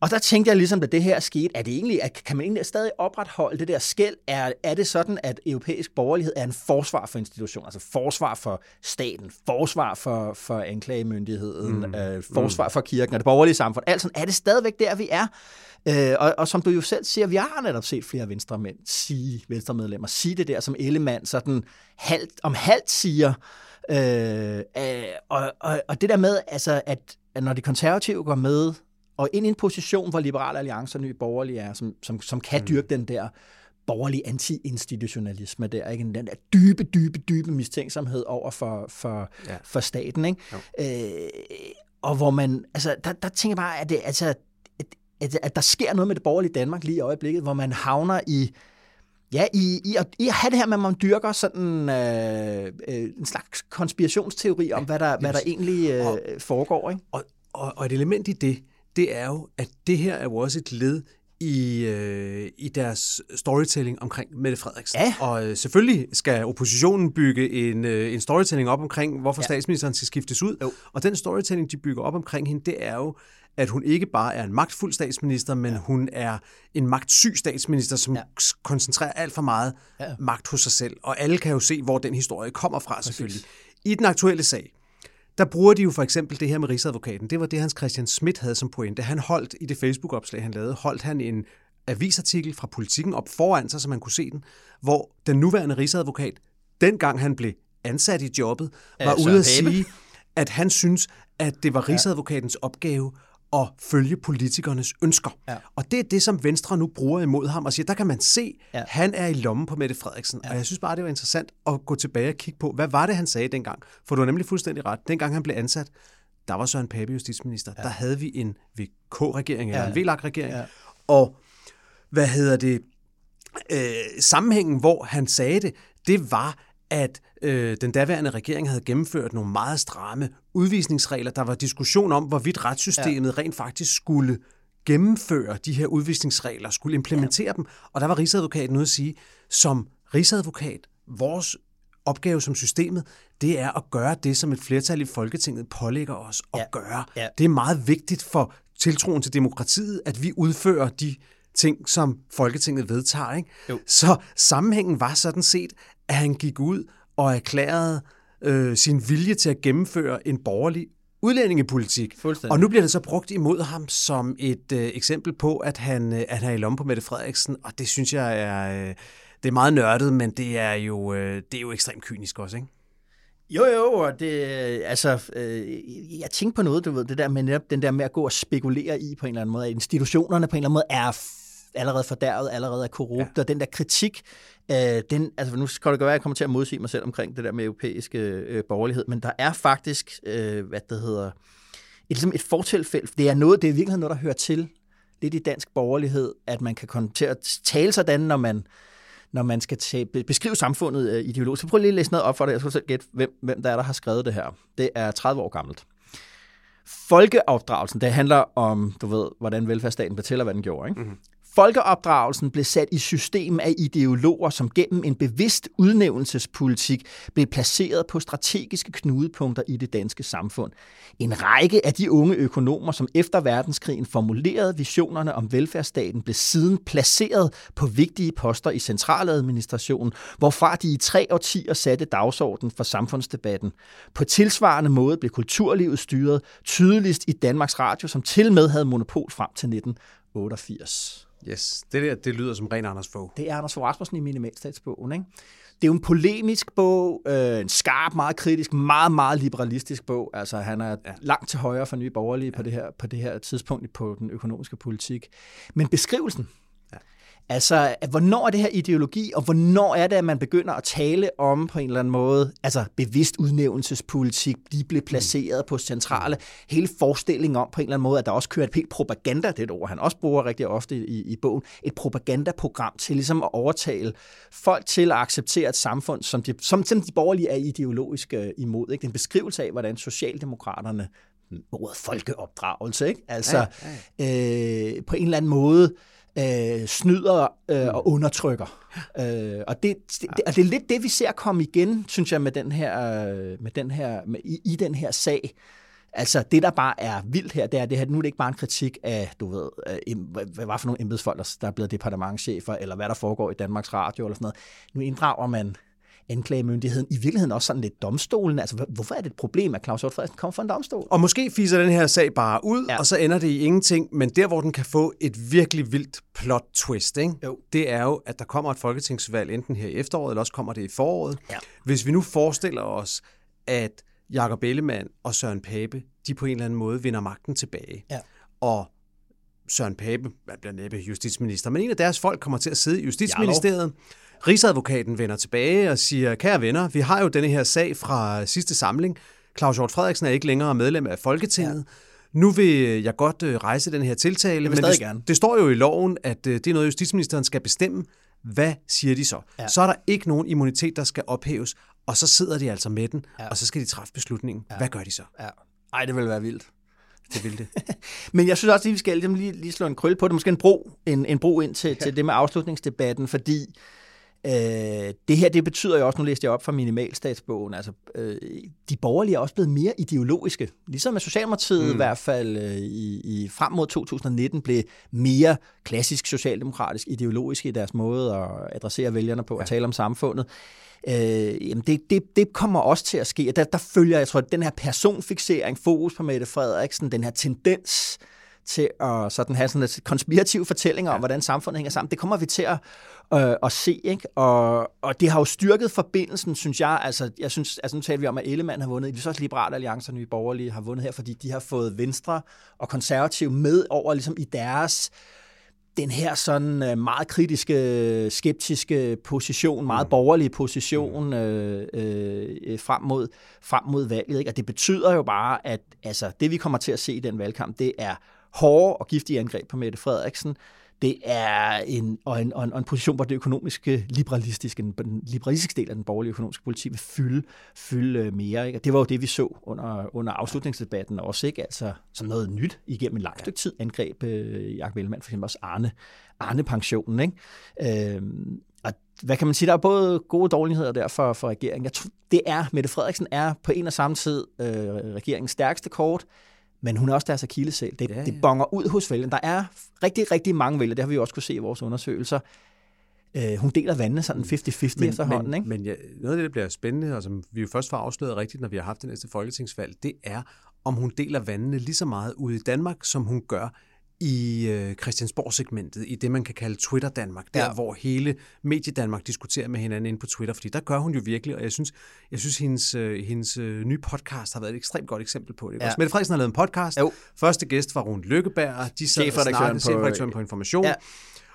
Speaker 1: Og der tænkte jeg ligesom, da det her skete, er det egentlig, at, kan man egentlig stadig opretholde det der skæld? Er, er det sådan, at europæisk borgerlighed er en forsvar for institutioner, altså forsvar for staten, forsvar for, for anklagemyndigheden, mm. øh, forsvar for kirken og det borgerlige samfund? Altså, er det stadigvæk der, vi er? Øh, og, og som du jo selv siger, vi har netop set flere venstremænd sige, venstremedlemmer sige det der, som Ellemann sådan halvt, om halvt siger, Øh, øh, og, og, og det der med, altså, at, at når de konservative går med og ind i en position, hvor Liberale Alliance og Nye Borgerlige er, som, som, som kan dyrke den der borgerlige anti-institutionalisme der, ikke? den der dybe, dybe, dybe mistænksomhed over for, for, ja. For staten. Ikke? Øh, og hvor man, altså, der, der tænker jeg bare, at, det, altså, at, at, at der sker noget med det borgerlige Danmark lige i øjeblikket, hvor man havner i, Ja, i, i, at, i at have det her med, at man dyrker sådan øh, øh, en slags konspirationsteori om, hvad der, hvad der egentlig øh,
Speaker 2: Og-
Speaker 1: foregår. Ikke?
Speaker 2: Og, og, og et element i det, det er jo, at det her er jo også et led i, øh, i deres storytelling omkring Mette Frederiksen.
Speaker 1: Ja.
Speaker 2: Og øh, selvfølgelig skal oppositionen bygge en, øh, en storytelling op omkring, hvorfor
Speaker 1: Ja.
Speaker 2: ja. statsministeren skal skiftes ud.
Speaker 1: Jo.
Speaker 2: Og den storytelling, de bygger op omkring hende, det er jo, at hun ikke bare er en magtfuld statsminister, men ja. hun er en magtsyg statsminister, som
Speaker 1: Ja.
Speaker 2: koncentrerer alt for meget
Speaker 1: Ja.
Speaker 2: magt hos sig selv. Og alle kan jo se, hvor den historie kommer fra, selvfølgelig. I den aktuelle sag, der bruger de jo for eksempel det her med Rigsadvokaten. Det var det, Hans Christian Schmidt havde som pointe. Han holdt i det Facebook-opslag, han lavede, holdt han en avisartikel fra politikken op foran sig, så man kunne se den, hvor den nuværende Rigsadvokat, dengang han blev ansat i jobbet, var
Speaker 1: Ja,
Speaker 2: ude at sige, at han synes, at det var Rigsadvokatens opgave at følge politikernes ønsker.
Speaker 1: Ja.
Speaker 2: Og det er det, som Venstre nu bruger imod ham og siger, der kan man se,
Speaker 1: Ja.
Speaker 2: han er i lommen på Mette Frederiksen. Ja. Og jeg synes bare, det var interessant at gå tilbage og kigge på, hvad var det, han sagde dengang? For du har nemlig fuldstændig ret. Dengang han blev ansat, der var Søren Pape justitsminister. Ja. Der havde vi en VK-regering, eller
Speaker 1: Ja.
Speaker 2: en VLAG-regering.
Speaker 1: Ja.
Speaker 2: Og hvad hedder det? Øh, sammenhængen, hvor han sagde det, det var, at øh, den daværende regering havde gennemført nogle meget stramme udvisningsregler. Der var diskussion om, hvorvidt retssystemet ja. rent faktisk skulle gennemføre de her udvisningsregler, skulle implementere ja. dem. Og der var Rigsadvokaten ude at sige, som Rigsadvokat, vores opgave som systemet, det er at gøre det, som et flertal i Folketinget pålægger os at
Speaker 1: Ja.
Speaker 2: gøre.
Speaker 1: Ja.
Speaker 2: Det er meget vigtigt for tiltroen til demokratiet, at vi udfører de ting, som Folketinget vedtager. Ikke?
Speaker 1: Jo.
Speaker 2: Så sammenhængen var sådan set, at han gik ud og erklærede øh, sin vilje til at gennemføre en borgerlig udlændingepolitik. Og nu bliver det så brugt imod ham som et øh, eksempel på, at han, øh, at han er i lommen på Mette Frederiksen, og det synes jeg er, øh, det er meget nørdet, men det er jo, øh, det er jo ekstremt kynisk også, ikke?
Speaker 1: Jo, jo, og det, altså, øh, jeg tænkte på noget, du ved, det der med netop den der med at gå og spekulere i på en eller anden måde, at institutionerne på en eller anden måde er allerede fordærvet, allerede er korrupte, ja. og den der kritik, øh, den, altså nu skal det godt være, at jeg kommer til at modsige mig selv omkring det der med europæiske øh, borgerlighed, men der er faktisk, øh, hvad det hedder, et, ligesom et fortilfælde, det er noget, det er virkelig noget, der hører til lidt i dansk borgerlighed, at man kan komme til at tale sådan, når man når man skal tage, beskrive samfundet øh, ideologisk. Så prøv lige at læse noget op for dig. Jeg skal selv gætte, hvem, hvem der er, der har skrevet det her. Det er 30 år gammelt. Folkeopdragelsen, det handler om, du ved, hvordan velfærdsstaten fortæller, hvad den gjorde. Ikke? Mm-hmm folkeopdragelsen blev sat i system af ideologer, som gennem en bevidst udnævnelsespolitik blev placeret på strategiske knudepunkter i det danske samfund. En række af de unge økonomer, som efter verdenskrigen formulerede visionerne om velfærdsstaten, blev siden placeret på vigtige poster i centraladministrationen, hvorfra de i tre årtier satte dagsordenen for samfundsdebatten. På tilsvarende måde blev kulturlivet styret tydeligst i Danmarks Radio, som til med havde monopol frem til 1988.
Speaker 2: Yes, det der, det lyder som ren Anders Fogh.
Speaker 1: Det er Anders Fogh Rasmussen i Minimalstatsbogen. Ikke? Det er jo en polemisk bog, øh, en skarp, meget kritisk, meget, meget liberalistisk bog. Altså, han er ja. langt til højre for nye borgerlige ja. på, det her, på det her tidspunkt på den økonomiske politik. Men beskrivelsen, Altså, hvornår er det her ideologi, og hvornår er det, at man begynder at tale om på en eller anden måde, altså bevidst udnævnelsespolitik, de blev placeret på centrale, hele forestillingen om på en eller anden måde, at der også kører et helt propaganda, det er et ord, han også bruger rigtig ofte i, i bogen, et propagandaprogram til ligesom at overtale folk til at acceptere et samfund, som de, som, som de borgerlige er ideologisk øh, imod. Ikke? Det er en beskrivelse af, hvordan Socialdemokraterne ordet folkeopdragelse, ikke? Altså, ja, ja. Øh, på en eller anden måde øh, snyder øh, og mm. undertrykker. Øh, og, det, det, og det er lidt det, vi ser komme igen, synes jeg, med den her, med den her, med, i, i den her sag. Altså, det der bare er vildt her, det er, det her, nu er det ikke bare en kritik af, du ved, hvad, hvad for nogle embedsfolk, der er blevet departementchefer, eller hvad der foregår i Danmarks Radio, eller sådan noget. Nu inddrager man anklagemyndigheden, i virkeligheden også sådan lidt domstolen. Altså, hvorfor er det et problem, at Claus Hjort Frederiksen kommer fra en domstol?
Speaker 2: Og måske fiser den her sag bare ud, ja. og så ender det i ingenting, men der, hvor den kan få et virkelig vildt plot twist, ikke? Jo. det er jo, at der kommer et folketingsvalg enten her i efteråret, eller også kommer det i foråret. Ja. Hvis vi nu forestiller os, at Jakob Ellemann og Søren Pape, de på en eller anden måde vinder magten tilbage. Ja. Og Søren Pape, bliver næppe justitsminister, men en af deres folk kommer til at sidde i Justitsministeriet. Jarlov. Rigsadvokaten vender tilbage og siger, kære venner, vi har jo denne her sag fra sidste samling. Claus Hjort Frederiksen er ikke længere medlem af Folketinget. Ja. Nu vil jeg godt øh, rejse den her tiltale, men det, gerne. det står jo i loven, at øh, det er noget, justitsministeren skal bestemme. Hvad siger de så? Ja. Så er der ikke nogen immunitet, der skal ophæves, og så sidder de altså med den, ja. og så skal de træffe beslutningen. Ja. Hvad gør de så? Ja.
Speaker 1: Ej, det vil være vildt.
Speaker 2: Det vil det.
Speaker 1: Men jeg synes også, at vi skal lige, lige slå en krøl på det. Måske en bro, en, en bro ind til, ja. til det med afslutningsdebatten, fordi Øh, det her, det betyder jo også, nu læste jeg op fra minimalstatsbogen, altså øh, de borgerlige er også blevet mere ideologiske. Ligesom at Socialdemokratiet mm. i hvert fald øh, i, i frem mod 2019 blev mere klassisk socialdemokratisk ideologisk i deres måde at adressere vælgerne på, ja. at tale om samfundet. Øh, jamen det, det, det kommer også til at ske. Der, der følger, jeg tror, den her personfixering, fokus på Mette Frederiksen, den her tendens til at sådan have sådan en konspirativ fortælling om, ja. hvordan samfundet hænger sammen. Det kommer vi til at, øh, at se, ikke? Og, og det har jo styrket forbindelsen, synes jeg. Altså, jeg synes, altså nu taler vi om, at Ellemann har vundet. Det er også Liberale Alliance og Nye Borgerlige har vundet her, fordi de har fået Venstre og Konservative med over ligesom i deres den her sådan øh, meget kritiske, skeptiske position, meget mm. borgerlige position mm. øh, øh, frem, mod, frem mod valget. Ikke? Og det betyder jo bare, at altså, det vi kommer til at se i den valgkamp, det er hårde og giftige angreb på Mette Frederiksen. Det er en, og en, og en, og en position, hvor det økonomiske, liberalistiske, den liberalistiske del af den borgerlige økonomiske politik vil fylde, fylde øh, mere. Ikke? Og det var jo det, vi så under, under afslutningsdebatten også, ikke? Altså som noget nyt igennem en lang stykke tid angreb øh, Jakob Ellemann, for eksempel også Arne, Arne-pensionen. Ikke? Øh, og hvad kan man sige, der er både gode og dårligheder der for, for regeringen. Jeg tror, det er, Mette Frederiksen er på en og samme tid øh, regeringens stærkeste kort, men hun er også deres akillesæl. Det, ja, ja. det bonger ud hos vælgerne. Der er rigtig, rigtig mange vælgere, det har vi også kunne se i vores undersøgelser. Øh, hun deler vandene sådan 50-50 men, efterhånden.
Speaker 2: Men,
Speaker 1: ikke?
Speaker 2: men ja, noget af det, der bliver spændende, og som vi jo først får afsløret rigtigt, når vi har haft det næste folketingsvalg, det er, om hun deler vandene lige så meget ude i Danmark, som hun gør i øh, Christiansborg-segmentet, i det, man kan kalde Twitter Danmark, der ja. hvor hele Medie Danmark diskuterer med hinanden inde på Twitter, fordi der gør hun jo virkelig, og jeg synes, jeg synes hendes, øh, hendes øh, nye podcast har været et ekstremt godt eksempel på det. Ja. Mette Frederiksen har lavet en podcast. Jo. Første gæst var Rune Lykkeberg, de sad og snakkede, på, på information, ja.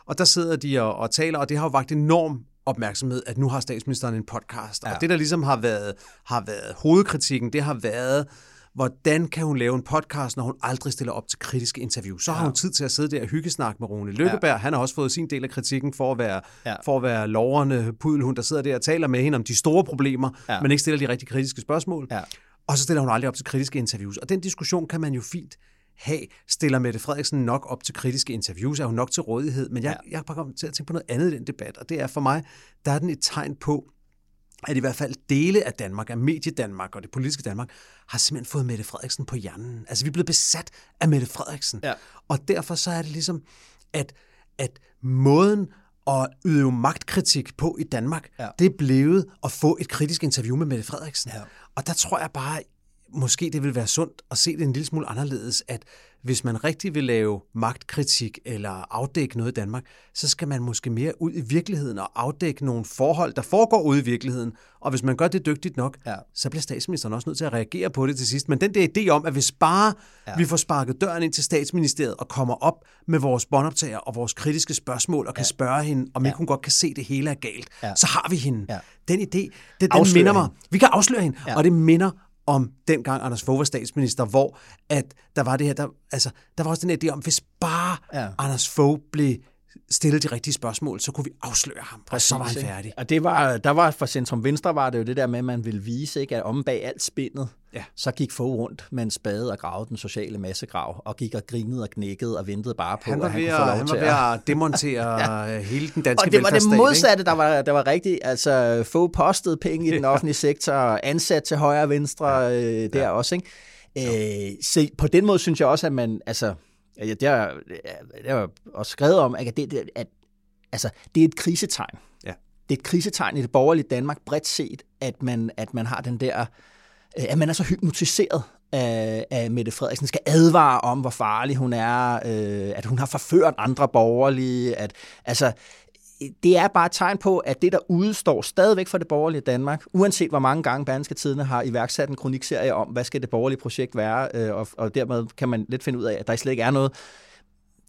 Speaker 2: og der sidder de og, og taler, og det har jo vagt enorm opmærksomhed, at nu har statsministeren en podcast. Ja. Og det, der ligesom har været, har været hovedkritikken, det har været, hvordan kan hun lave en podcast, når hun aldrig stiller op til kritiske interviews? Så ja. har hun tid til at sidde der og hyggesnakke med Rune Lykkeberg. Ja. Han har også fået sin del af kritikken for at være, ja. for at være loverne pudelhund, der sidder der og taler med hende om de store problemer, ja. men ikke stiller de rigtig kritiske spørgsmål. Ja. Og så stiller hun aldrig op til kritiske interviews. Og den diskussion kan man jo fint have, stiller Mette Frederiksen nok op til kritiske interviews, er hun nok til rådighed, men jeg, ja. jeg er bare kommet til at tænke på noget andet i den debat, og det er for mig, der er den et tegn på, at i hvert fald dele af Danmark, af medie-Danmark og det politiske Danmark, har simpelthen fået Mette Frederiksen på hjernen. Altså, vi er blevet besat af Mette Frederiksen.
Speaker 1: Ja.
Speaker 2: Og derfor så er det ligesom, at, at måden at yde magtkritik på i Danmark,
Speaker 1: Ja.
Speaker 2: ja. det er blevet at få et kritisk interview med Mette Frederiksen.
Speaker 1: Ja.
Speaker 2: Og der tror jeg bare, måske det vil være sundt at se det en lille smule anderledes, at hvis man rigtig vil lave magtkritik eller afdække noget i Danmark, så skal man måske mere ud i virkeligheden og afdække nogle forhold, der foregår ude i virkeligheden. Og hvis man gør det dygtigt nok,
Speaker 1: Ja.
Speaker 2: så bliver statsministeren også nødt til at reagere på det til sidst. Men den der idé om, at hvis bare ja. vi får sparket døren ind til statsministeriet og kommer op med vores båndoptager og vores kritiske spørgsmål og kan spørge hende, om ikke hun godt kan se, det hele er galt,
Speaker 1: Ja.
Speaker 2: så har vi hende.
Speaker 1: Ja.
Speaker 2: Den idé, det, den
Speaker 1: Afsløre
Speaker 2: minder mig.
Speaker 1: hende.
Speaker 2: Vi kan afsløre hende,
Speaker 1: Ja.
Speaker 2: ja. og det minder om dengang Anders Fogh var statsminister, hvor at der var det her, der, altså, der var også den idé om, hvis bare
Speaker 1: ja.
Speaker 2: Anders Fogh blev stillet de rigtige spørgsmål, så kunne vi afsløre ham, og så var han
Speaker 1: ikke?
Speaker 2: færdig.
Speaker 1: Og det var, der var for Centrum Venstre var det jo det der med, at man ville vise, ikke, at om bag alt spindet,
Speaker 2: Ja.
Speaker 1: så gik Fogh rundt med en spade og gravede den sociale massegrav, og gik og grinede og knækkede og ventede bare på,
Speaker 2: Han var
Speaker 1: at han
Speaker 2: ved
Speaker 1: kunne få
Speaker 2: at,
Speaker 1: lov
Speaker 2: han
Speaker 1: til
Speaker 2: var ved at demontere ja. hele den danske
Speaker 1: Og det var det modsatte, der var, der var rigtigt. Altså, få postet penge i den offentlige sektor, ansat til højre og venstre øh, der også. Ikke? Øh, så på den måde synes jeg også, at man, altså, ja, det har jeg også skrevet om, at det, det, at, altså, det er et krisetegn.
Speaker 2: Ja.
Speaker 1: Det er et krisetegn i det borgerlige Danmark bredt set, at man, at man har den der, øh, at man er så hypnotiseret af, af Mette Frederiksen, skal advare om, hvor farlig hun er, øh, at hun har forført andre borgerlige, at altså, det er bare et tegn på, at det, der udstår stadigvæk for det borgerlige Danmark, uanset hvor mange gange Berlingske Tidene har iværksat en kronikserie om, hvad skal det borgerlige projekt være, øh, og, og dermed kan man lidt finde ud af, at der slet ikke er noget.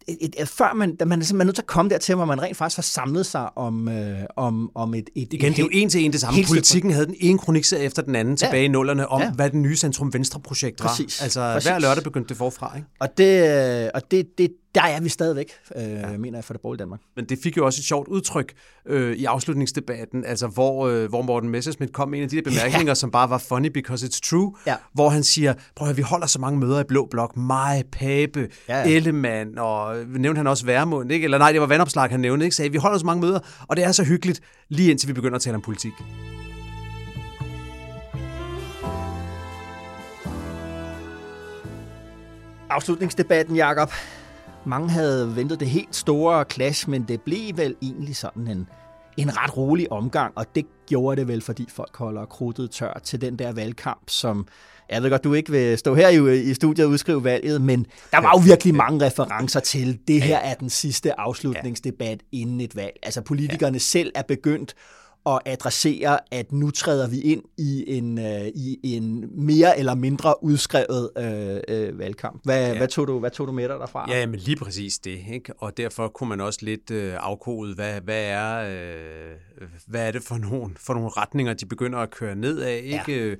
Speaker 1: Et, et, et, før man, man er simpelthen nødt til at komme dertil, hvor man rent faktisk har samlet sig om, øh, om, om et, et,
Speaker 2: Igen, det er jo en til en det samme. Politikken havde den ene kronikserie efter den anden tilbage i nullerne om,
Speaker 1: Ja.
Speaker 2: ja. hvad det nye Centrum Venstre-projekt var.
Speaker 1: Præcis.
Speaker 2: Altså
Speaker 1: Præcis.
Speaker 2: hver lørdag begyndte det forfra, ikke?
Speaker 1: Og, det, og det, det, der er vi stadigvæk, øh, ja. mener jeg, for det borgerlige Danmark.
Speaker 2: Men det fik jo også et sjovt udtryk øh, i afslutningsdebatten, altså hvor, øh, hvor Morten Messerschmidt kom med en af de der bemærkninger, ja. som bare var funny because it's true,
Speaker 1: Ja.
Speaker 2: hvor han siger, prøv at vi holder så mange møder i Blå Blok, mig, Pape,
Speaker 1: ja.
Speaker 2: ja. Ellemann, og nævnte han også Værmund, ikke? eller nej, det var Vandopslag, han nævnte, ikke? sagde, vi holder så mange møder, og det er så hyggeligt, lige indtil vi begynder at tale om politik.
Speaker 1: Afslutningsdebatten, Jakob. Mange havde ventet det helt store clash, men det blev vel egentlig sådan en, en ret rolig omgang, og det gjorde det vel, fordi folk holder krudtet tør til den der valgkamp, som jeg ved godt, du ikke vil stå her i, i studiet og udskrive valget, men der var jo virkelig mange referencer til, det her er den sidste afslutningsdebat inden et valg. Altså politikerne selv er begyndt at adressere, at nu træder vi ind i en, øh, i en mere eller mindre udskrevet øh, øh, valgkamp. Hvad, ja. hvad, tog du, hvad tog du med dig derfra?
Speaker 2: Ja, men lige præcis det. Ikke? Og derfor kunne man også lidt øh, afkode, hvad, hvad, er, øh, hvad er det for nogle, for nogle retninger, de begynder at køre ned af. Ikke? Ja.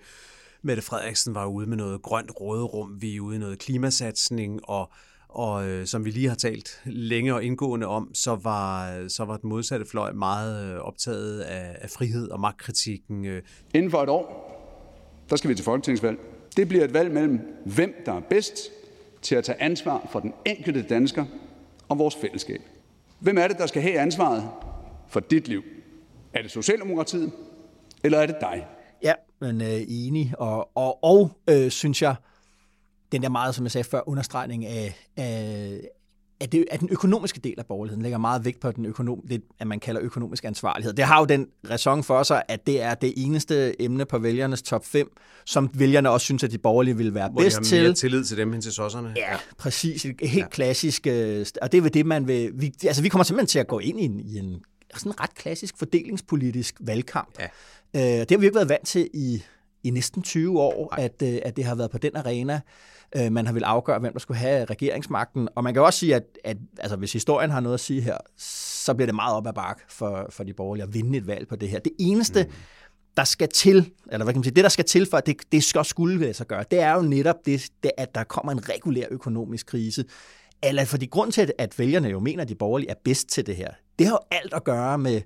Speaker 2: Mette Frederiksen var ude med noget grønt råderum, vi er ude i noget klimasatsning, og, og øh, som vi lige har talt længe og indgående om, så var, så var den modsatte fløj meget øh, optaget af, af frihed og magtkritikken. Øh.
Speaker 5: Inden for et år, der skal vi til folketingsvalg. Det bliver et valg mellem, hvem der er bedst til at tage ansvar for den enkelte dansker og vores fællesskab. Hvem er det, der skal have ansvaret for dit liv? Er det Socialdemokratiet, eller er det dig?
Speaker 1: Ja, men øh, enig. Og, og, og øh, synes jeg, den der meget, som jeg sagde før, understregning af, af, af, det, af den økonomiske del af borgerligheden lægger meget vægt på den økonom, det, at man kalder økonomisk ansvarlighed. Det har jo den ræson for sig, at det er det eneste emne på vælgernes top 5, som vælgerne også synes, at de borgerlige vil være
Speaker 2: Hvor de
Speaker 1: bedst
Speaker 2: har
Speaker 1: til.
Speaker 2: mere tillid til dem end til sosserne.
Speaker 1: Ja, præcis. Et helt ja. klassisk, øh, og det er det, man vil... Vi, altså, vi kommer simpelthen til at gå ind i en, i en sådan ret klassisk fordelingspolitisk valgkamp.
Speaker 2: Ja.
Speaker 1: Øh, det har vi ikke været vant til i, i næsten 20 år, at, øh, at det har været på den arena. Øh, man har vil afgøre, hvem der skulle have regeringsmagten. Og man kan også sige, at, at altså, hvis historien har noget at sige her, så bliver det meget op ad bakke for, for de borgerlige at vinde et valg på det her. Det eneste, mm. der skal til, eller hvad kan man sige, det der skal til for, at det, det skal skulle så gøre, det er jo netop det, det, at der kommer en regulær økonomisk krise. Eller fordi grund til, at vælgerne jo mener, at de borgerlige er bedst til det her, det har jo alt at gøre med,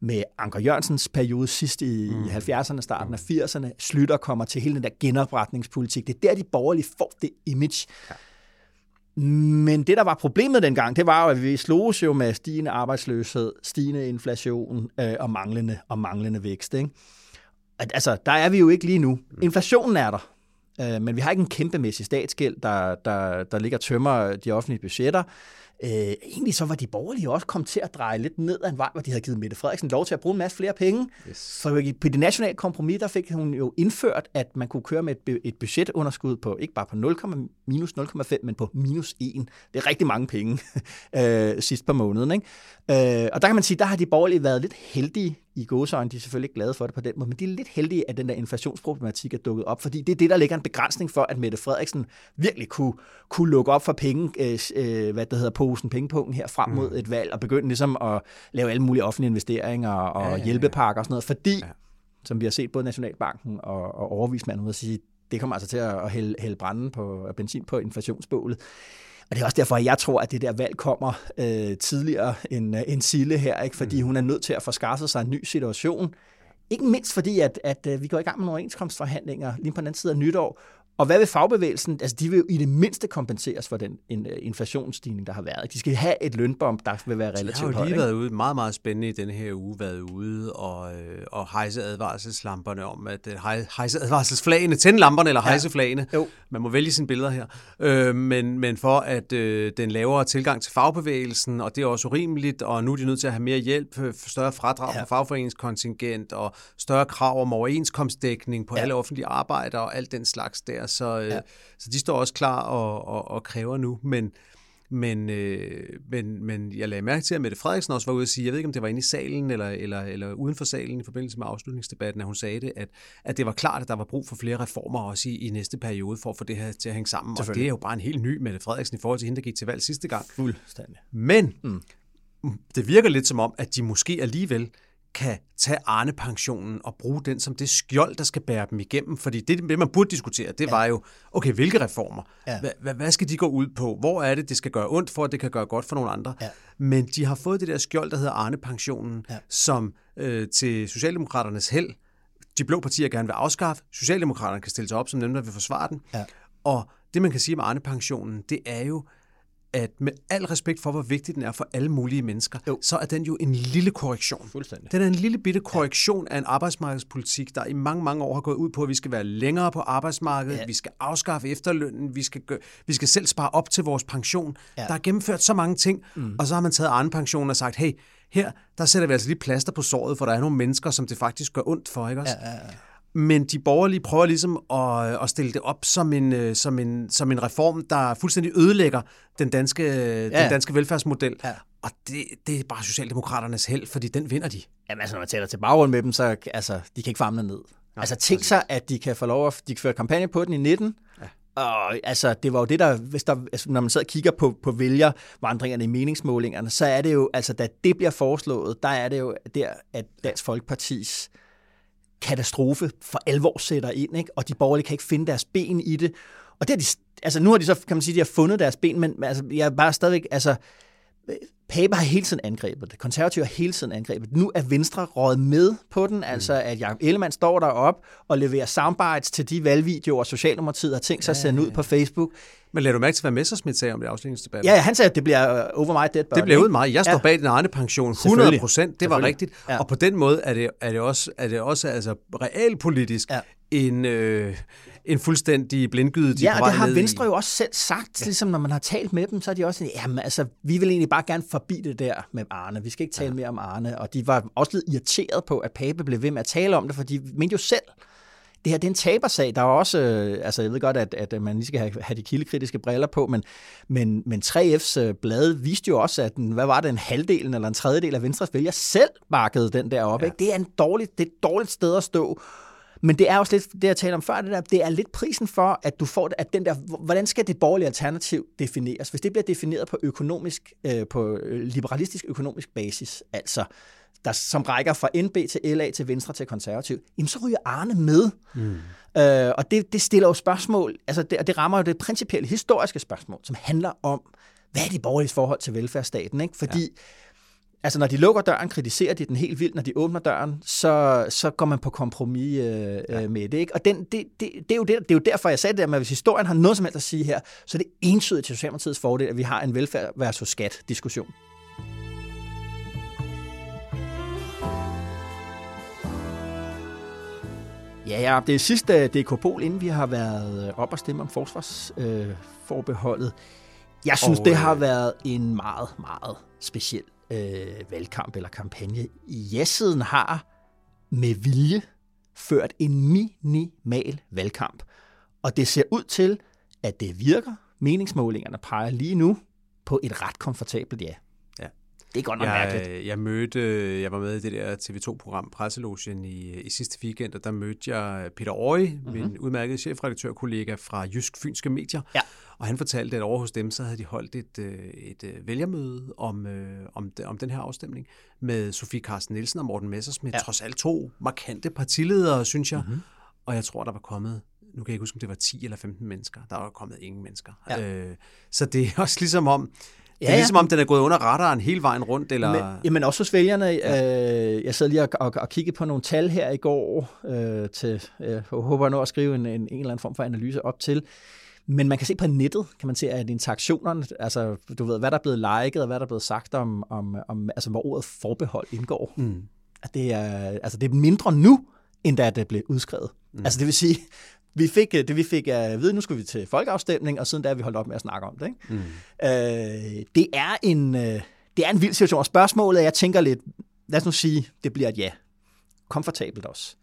Speaker 1: med Anker Jørgensens periode sidst i mm. 70'erne, starten af 80'erne. Slytter kommer til hele den der genopretningspolitik. Det er der, de borgerlige får det image. Ja. Men det, der var problemet dengang, det var jo, at vi sloges jo med stigende arbejdsløshed, stigende inflation øh, og, manglende, og manglende vækst. Ikke? At, altså, der er vi jo ikke lige nu. Inflationen er der, øh, men vi har ikke en kæmpemæssig statsgæld, der, der, der ligger tømmer de offentlige budgetter. Øh, egentlig så var de borgerlige også kommet til at dreje lidt ned ad en vej, hvor de havde givet Mette Frederiksen lov til at bruge en masse flere penge. Yes. For på det nationale kompromis, der fik hun jo indført, at man kunne køre med et, et budgetunderskud på ikke bare på 0, minus 0,5, men på minus 1. Det er rigtig mange penge øh, sidst på måneden. Ikke? Øh, og der kan man sige, der har de borgerlige været lidt heldige i gåsøjne, de er selvfølgelig ikke glade for det på den måde, men de er lidt heldige, at den der inflationsproblematik er dukket op, fordi det er det, der ligger en begrænsning for, at Mette Frederiksen virkelig kunne, kunne lukke op for penge, øh, øh hvad det hedder, posen, pengepunkten her frem mod mm. et valg, og begynde ligesom at lave alle mulige offentlige investeringer og ja, ja, ja. hjælpepakker og sådan noget, fordi, ja. som vi har set både Nationalbanken og, og overvismanden ud at sige, det kommer altså til at hælde, hælde branden på benzin på inflationsbålet. Og det er også derfor, at jeg tror, at det der valg kommer øh, tidligere end, øh, end Sille her, ikke? fordi mm. hun er nødt til at få skaffet sig en ny situation. Ikke mindst fordi, at, at, at øh, vi går i gang med nogle overenskomstforhandlinger lige på den anden side af nytår, og hvad vil fagbevægelsen? Altså, de vil i det mindste kompenseres for den en, øh, inflationsstigning, der har været. De skal have et lønbomb, der vil være relativt højt.
Speaker 2: De har jo lige høj, været ude, meget, meget spændende i denne her uge, været ude og, øh, og hejse advarselslamperne om, at øh, hejse advarselsflagene, tænde lamperne eller hejse flagene. Jo. Man må vælge sine billeder her. Øh, men, men for at øh, den lavere tilgang til fagbevægelsen, og det er også urimeligt, og nu er de nødt til at have mere hjælp, større fradrag ja. for fagforeningskontingent, og større krav om overenskomstdækning på ja. alle offentlige arbejder og alt den slags der så, øh, ja. så de står også klar og, og, og kræver nu, men, men, øh, men, men jeg lagde mærke til, at Mette Frederiksen også var ude og sige, jeg ved ikke, om det var inde i salen eller, eller, eller uden for salen i forbindelse med afslutningsdebatten, at hun sagde det, at, at det var klart, at der var brug for flere reformer også i, i næste periode for at få det her til at hænge sammen. Og det er jo bare en helt ny Mette Frederiksen i forhold til hende, der gik til valg sidste gang.
Speaker 1: Fuldstændig.
Speaker 2: Men mm. det virker lidt som om, at de måske alligevel kan tage Arne-pensionen og bruge den som det skjold, der skal bære dem igennem. Fordi det, man burde diskutere, det ja. var jo, okay, hvilke reformer? Ja. Hvad, hvad skal de gå ud på? Hvor er det, det skal gøre ondt for, at det kan gøre godt for nogle andre? Ja. Men de har fået det der skjold, der hedder Arne-pensionen, ja. som øh, til Socialdemokraternes held, de blå partier gerne vil afskaffe. Socialdemokraterne kan stille sig op som dem, der vil forsvare den. Ja. Og det, man kan sige med Arne-pensionen, det er jo, at med al respekt for, hvor vigtig den er for alle mulige mennesker, jo. så er den jo en lille korrektion.
Speaker 1: Fuldstændig.
Speaker 2: Den er en lille bitte korrektion ja. af en arbejdsmarkedspolitik, der i mange, mange år har gået ud på, at vi skal være længere på arbejdsmarkedet, ja. vi skal afskaffe efterlønnen, vi skal, gøre, vi skal selv spare op til vores pension. Ja. Der er gennemført så mange ting, mm. og så har man taget anden pension og sagt, hey, her, der sætter vi altså lige plaster på såret, for der er nogle mennesker, som det faktisk gør ondt for, ikke også? Ja, ja, ja. Men de borgerlige prøver ligesom at, at stille det op som en, øh, som, en, som en reform, der fuldstændig ødelægger den danske, ja. den danske velfærdsmodel. Ja. Og det, det er bare Socialdemokraternes held, fordi den vinder de.
Speaker 1: Jamen altså, når man taler til baggrund med dem, så altså, de kan ikke famle ned. Nej, altså tænk sig, at de kan få lov at de kan føre kampagne på den i 19, ja. Og altså, det var jo det, der, hvis der, altså, når man sidder og kigger på, på vælgervandringerne i meningsmålingerne, så er det jo, altså da det bliver foreslået, der er det jo der, at Dansk Folkepartis katastrofe for alvor sætter ind, ikke? og de borgerlige kan ikke finde deres ben i det. Og det er de, altså nu har de så, kan man sige, de har fundet deres ben, men altså, jeg er bare stadigvæk, altså, Pape har hele tiden angrebet det. Konservative har hele tiden angrebet. Nu er Venstre rådet med på den, altså mm. at Jacob Ellemann står derop og leverer soundbites til de valgvideoer, Socialdemokratiet har tænkt sig at sende ud på Facebook.
Speaker 2: Men lad du mærke til, hvad Messersmith sagde om det afslutningsdebat?
Speaker 1: Ja, han sagde, at det bliver uh, over my dead
Speaker 2: body. Det bliver ud meget. Jeg står ja. bag den Arne pension 100 procent. Det var rigtigt. Ja. Og på den måde er det, er det også, er det også altså, realpolitisk ja. en, øh, en fuldstændig blindgyde, de
Speaker 1: Ja, og det har Venstre i. jo også selv sagt, ja. ligesom når man har talt med dem, så er de også jamen altså, vi vil egentlig bare gerne forbi det der med Arne. Vi skal ikke tale ja. mere om Arne. Og de var også lidt irriteret på, at Pape blev ved med at tale om det, for de mente jo selv, det her det er en tabersag. Der er også, øh, altså jeg ved godt, at, at man lige skal have, have de kildekritiske briller på, men, men, men 3F's øh, blad viste jo også, at den, hvad var det, en halvdel eller en tredjedel af Venstres vælger selv markede den der op. Ja. Ikke? Det er en dårlig, det er et dårligt sted at stå. Men det er også lidt det, jeg talte om før, det der, det er lidt prisen for, at du får at den der, hvordan skal det borgerlige alternativ defineres? Hvis det bliver defineret på økonomisk, øh, på øh, liberalistisk økonomisk basis, altså der, som rækker fra NB til LA til Venstre til Konservativ, jamen så ryger Arne med. Mm. Øh, og det, det stiller jo spørgsmål, altså det, og det rammer jo det principielle historiske spørgsmål, som handler om, hvad er de borgerlige forhold til velfærdsstaten? Ikke? Fordi ja Altså, når de lukker døren, kritiserer de den helt vildt. Når de åbner døren, så, så går man på kompromis øh, ja. med det. Ikke? Og den, det, det, det, er jo det, det er jo derfor, jeg sagde det, at hvis historien har noget som helst at sige her, så er det entydigt til Socialdemokratiets fordel, at vi har en velfærd versus skat-diskussion. Ja, ja, det er sidste DK-pol, inden vi har været op og stemme om forsvarsforbeholdet. Øh, jeg synes, og, det har været en meget, meget speciel øh, valgkamp eller kampagne. Ja-siden har med vilje ført en minimal valgkamp. Og det ser ud til, at det virker. Meningsmålingerne peger lige nu på et ret komfortabelt ja. Det er godt nok
Speaker 2: jeg,
Speaker 1: mærkeligt.
Speaker 2: Jeg mødte, jeg var med i det der TV2-program Presselogen i, i sidste weekend, og der mødte jeg Peter Øje, mm-hmm. min udmærkede chefredaktørkollega fra Jysk Fynske Medier. Ja. Og han fortalte, at over hos dem, så havde de holdt et, øh, et, et vælgermøde om, øh, om, om den her afstemning med Sofie Carsten Nielsen og Morten Messersmith. Ja. Trods alt to markante partiledere, synes jeg. Mm-hmm. Og jeg tror, der var kommet nu kan jeg ikke huske, om det var 10 eller 15 mennesker. Der var kommet ingen mennesker. Ja. Øh, så det er også ligesom om, det er ja, ligesom om, den er gået under radaren hele vejen rundt. Eller...
Speaker 1: Men, jamen også hos vælgerne. Ja. Øh, jeg sad lige og, og, og kiggede på nogle tal her i går. Øh, til, jeg håber nu at skrive en, en, en eller anden form for analyse op til. Men man kan se på nettet, kan man se, at interaktionerne, altså du ved, hvad der er blevet liket, og hvad der er blevet sagt om, om, om altså hvor ordet forbehold indgår. Mm. At det, er, altså, det er mindre nu, end da det blev udskrevet. Mm. Altså det vil sige, vi fik, øh, det vi fik at vide, nu skulle vi til folkeafstemning, og siden da har vi holdt op med at snakke om det. Ikke? Mm. Øh, det, er en, øh, det er en vild situation, og spørgsmålet, jeg tænker lidt, lad os nu sige, det bliver et ja. Komfortabelt også.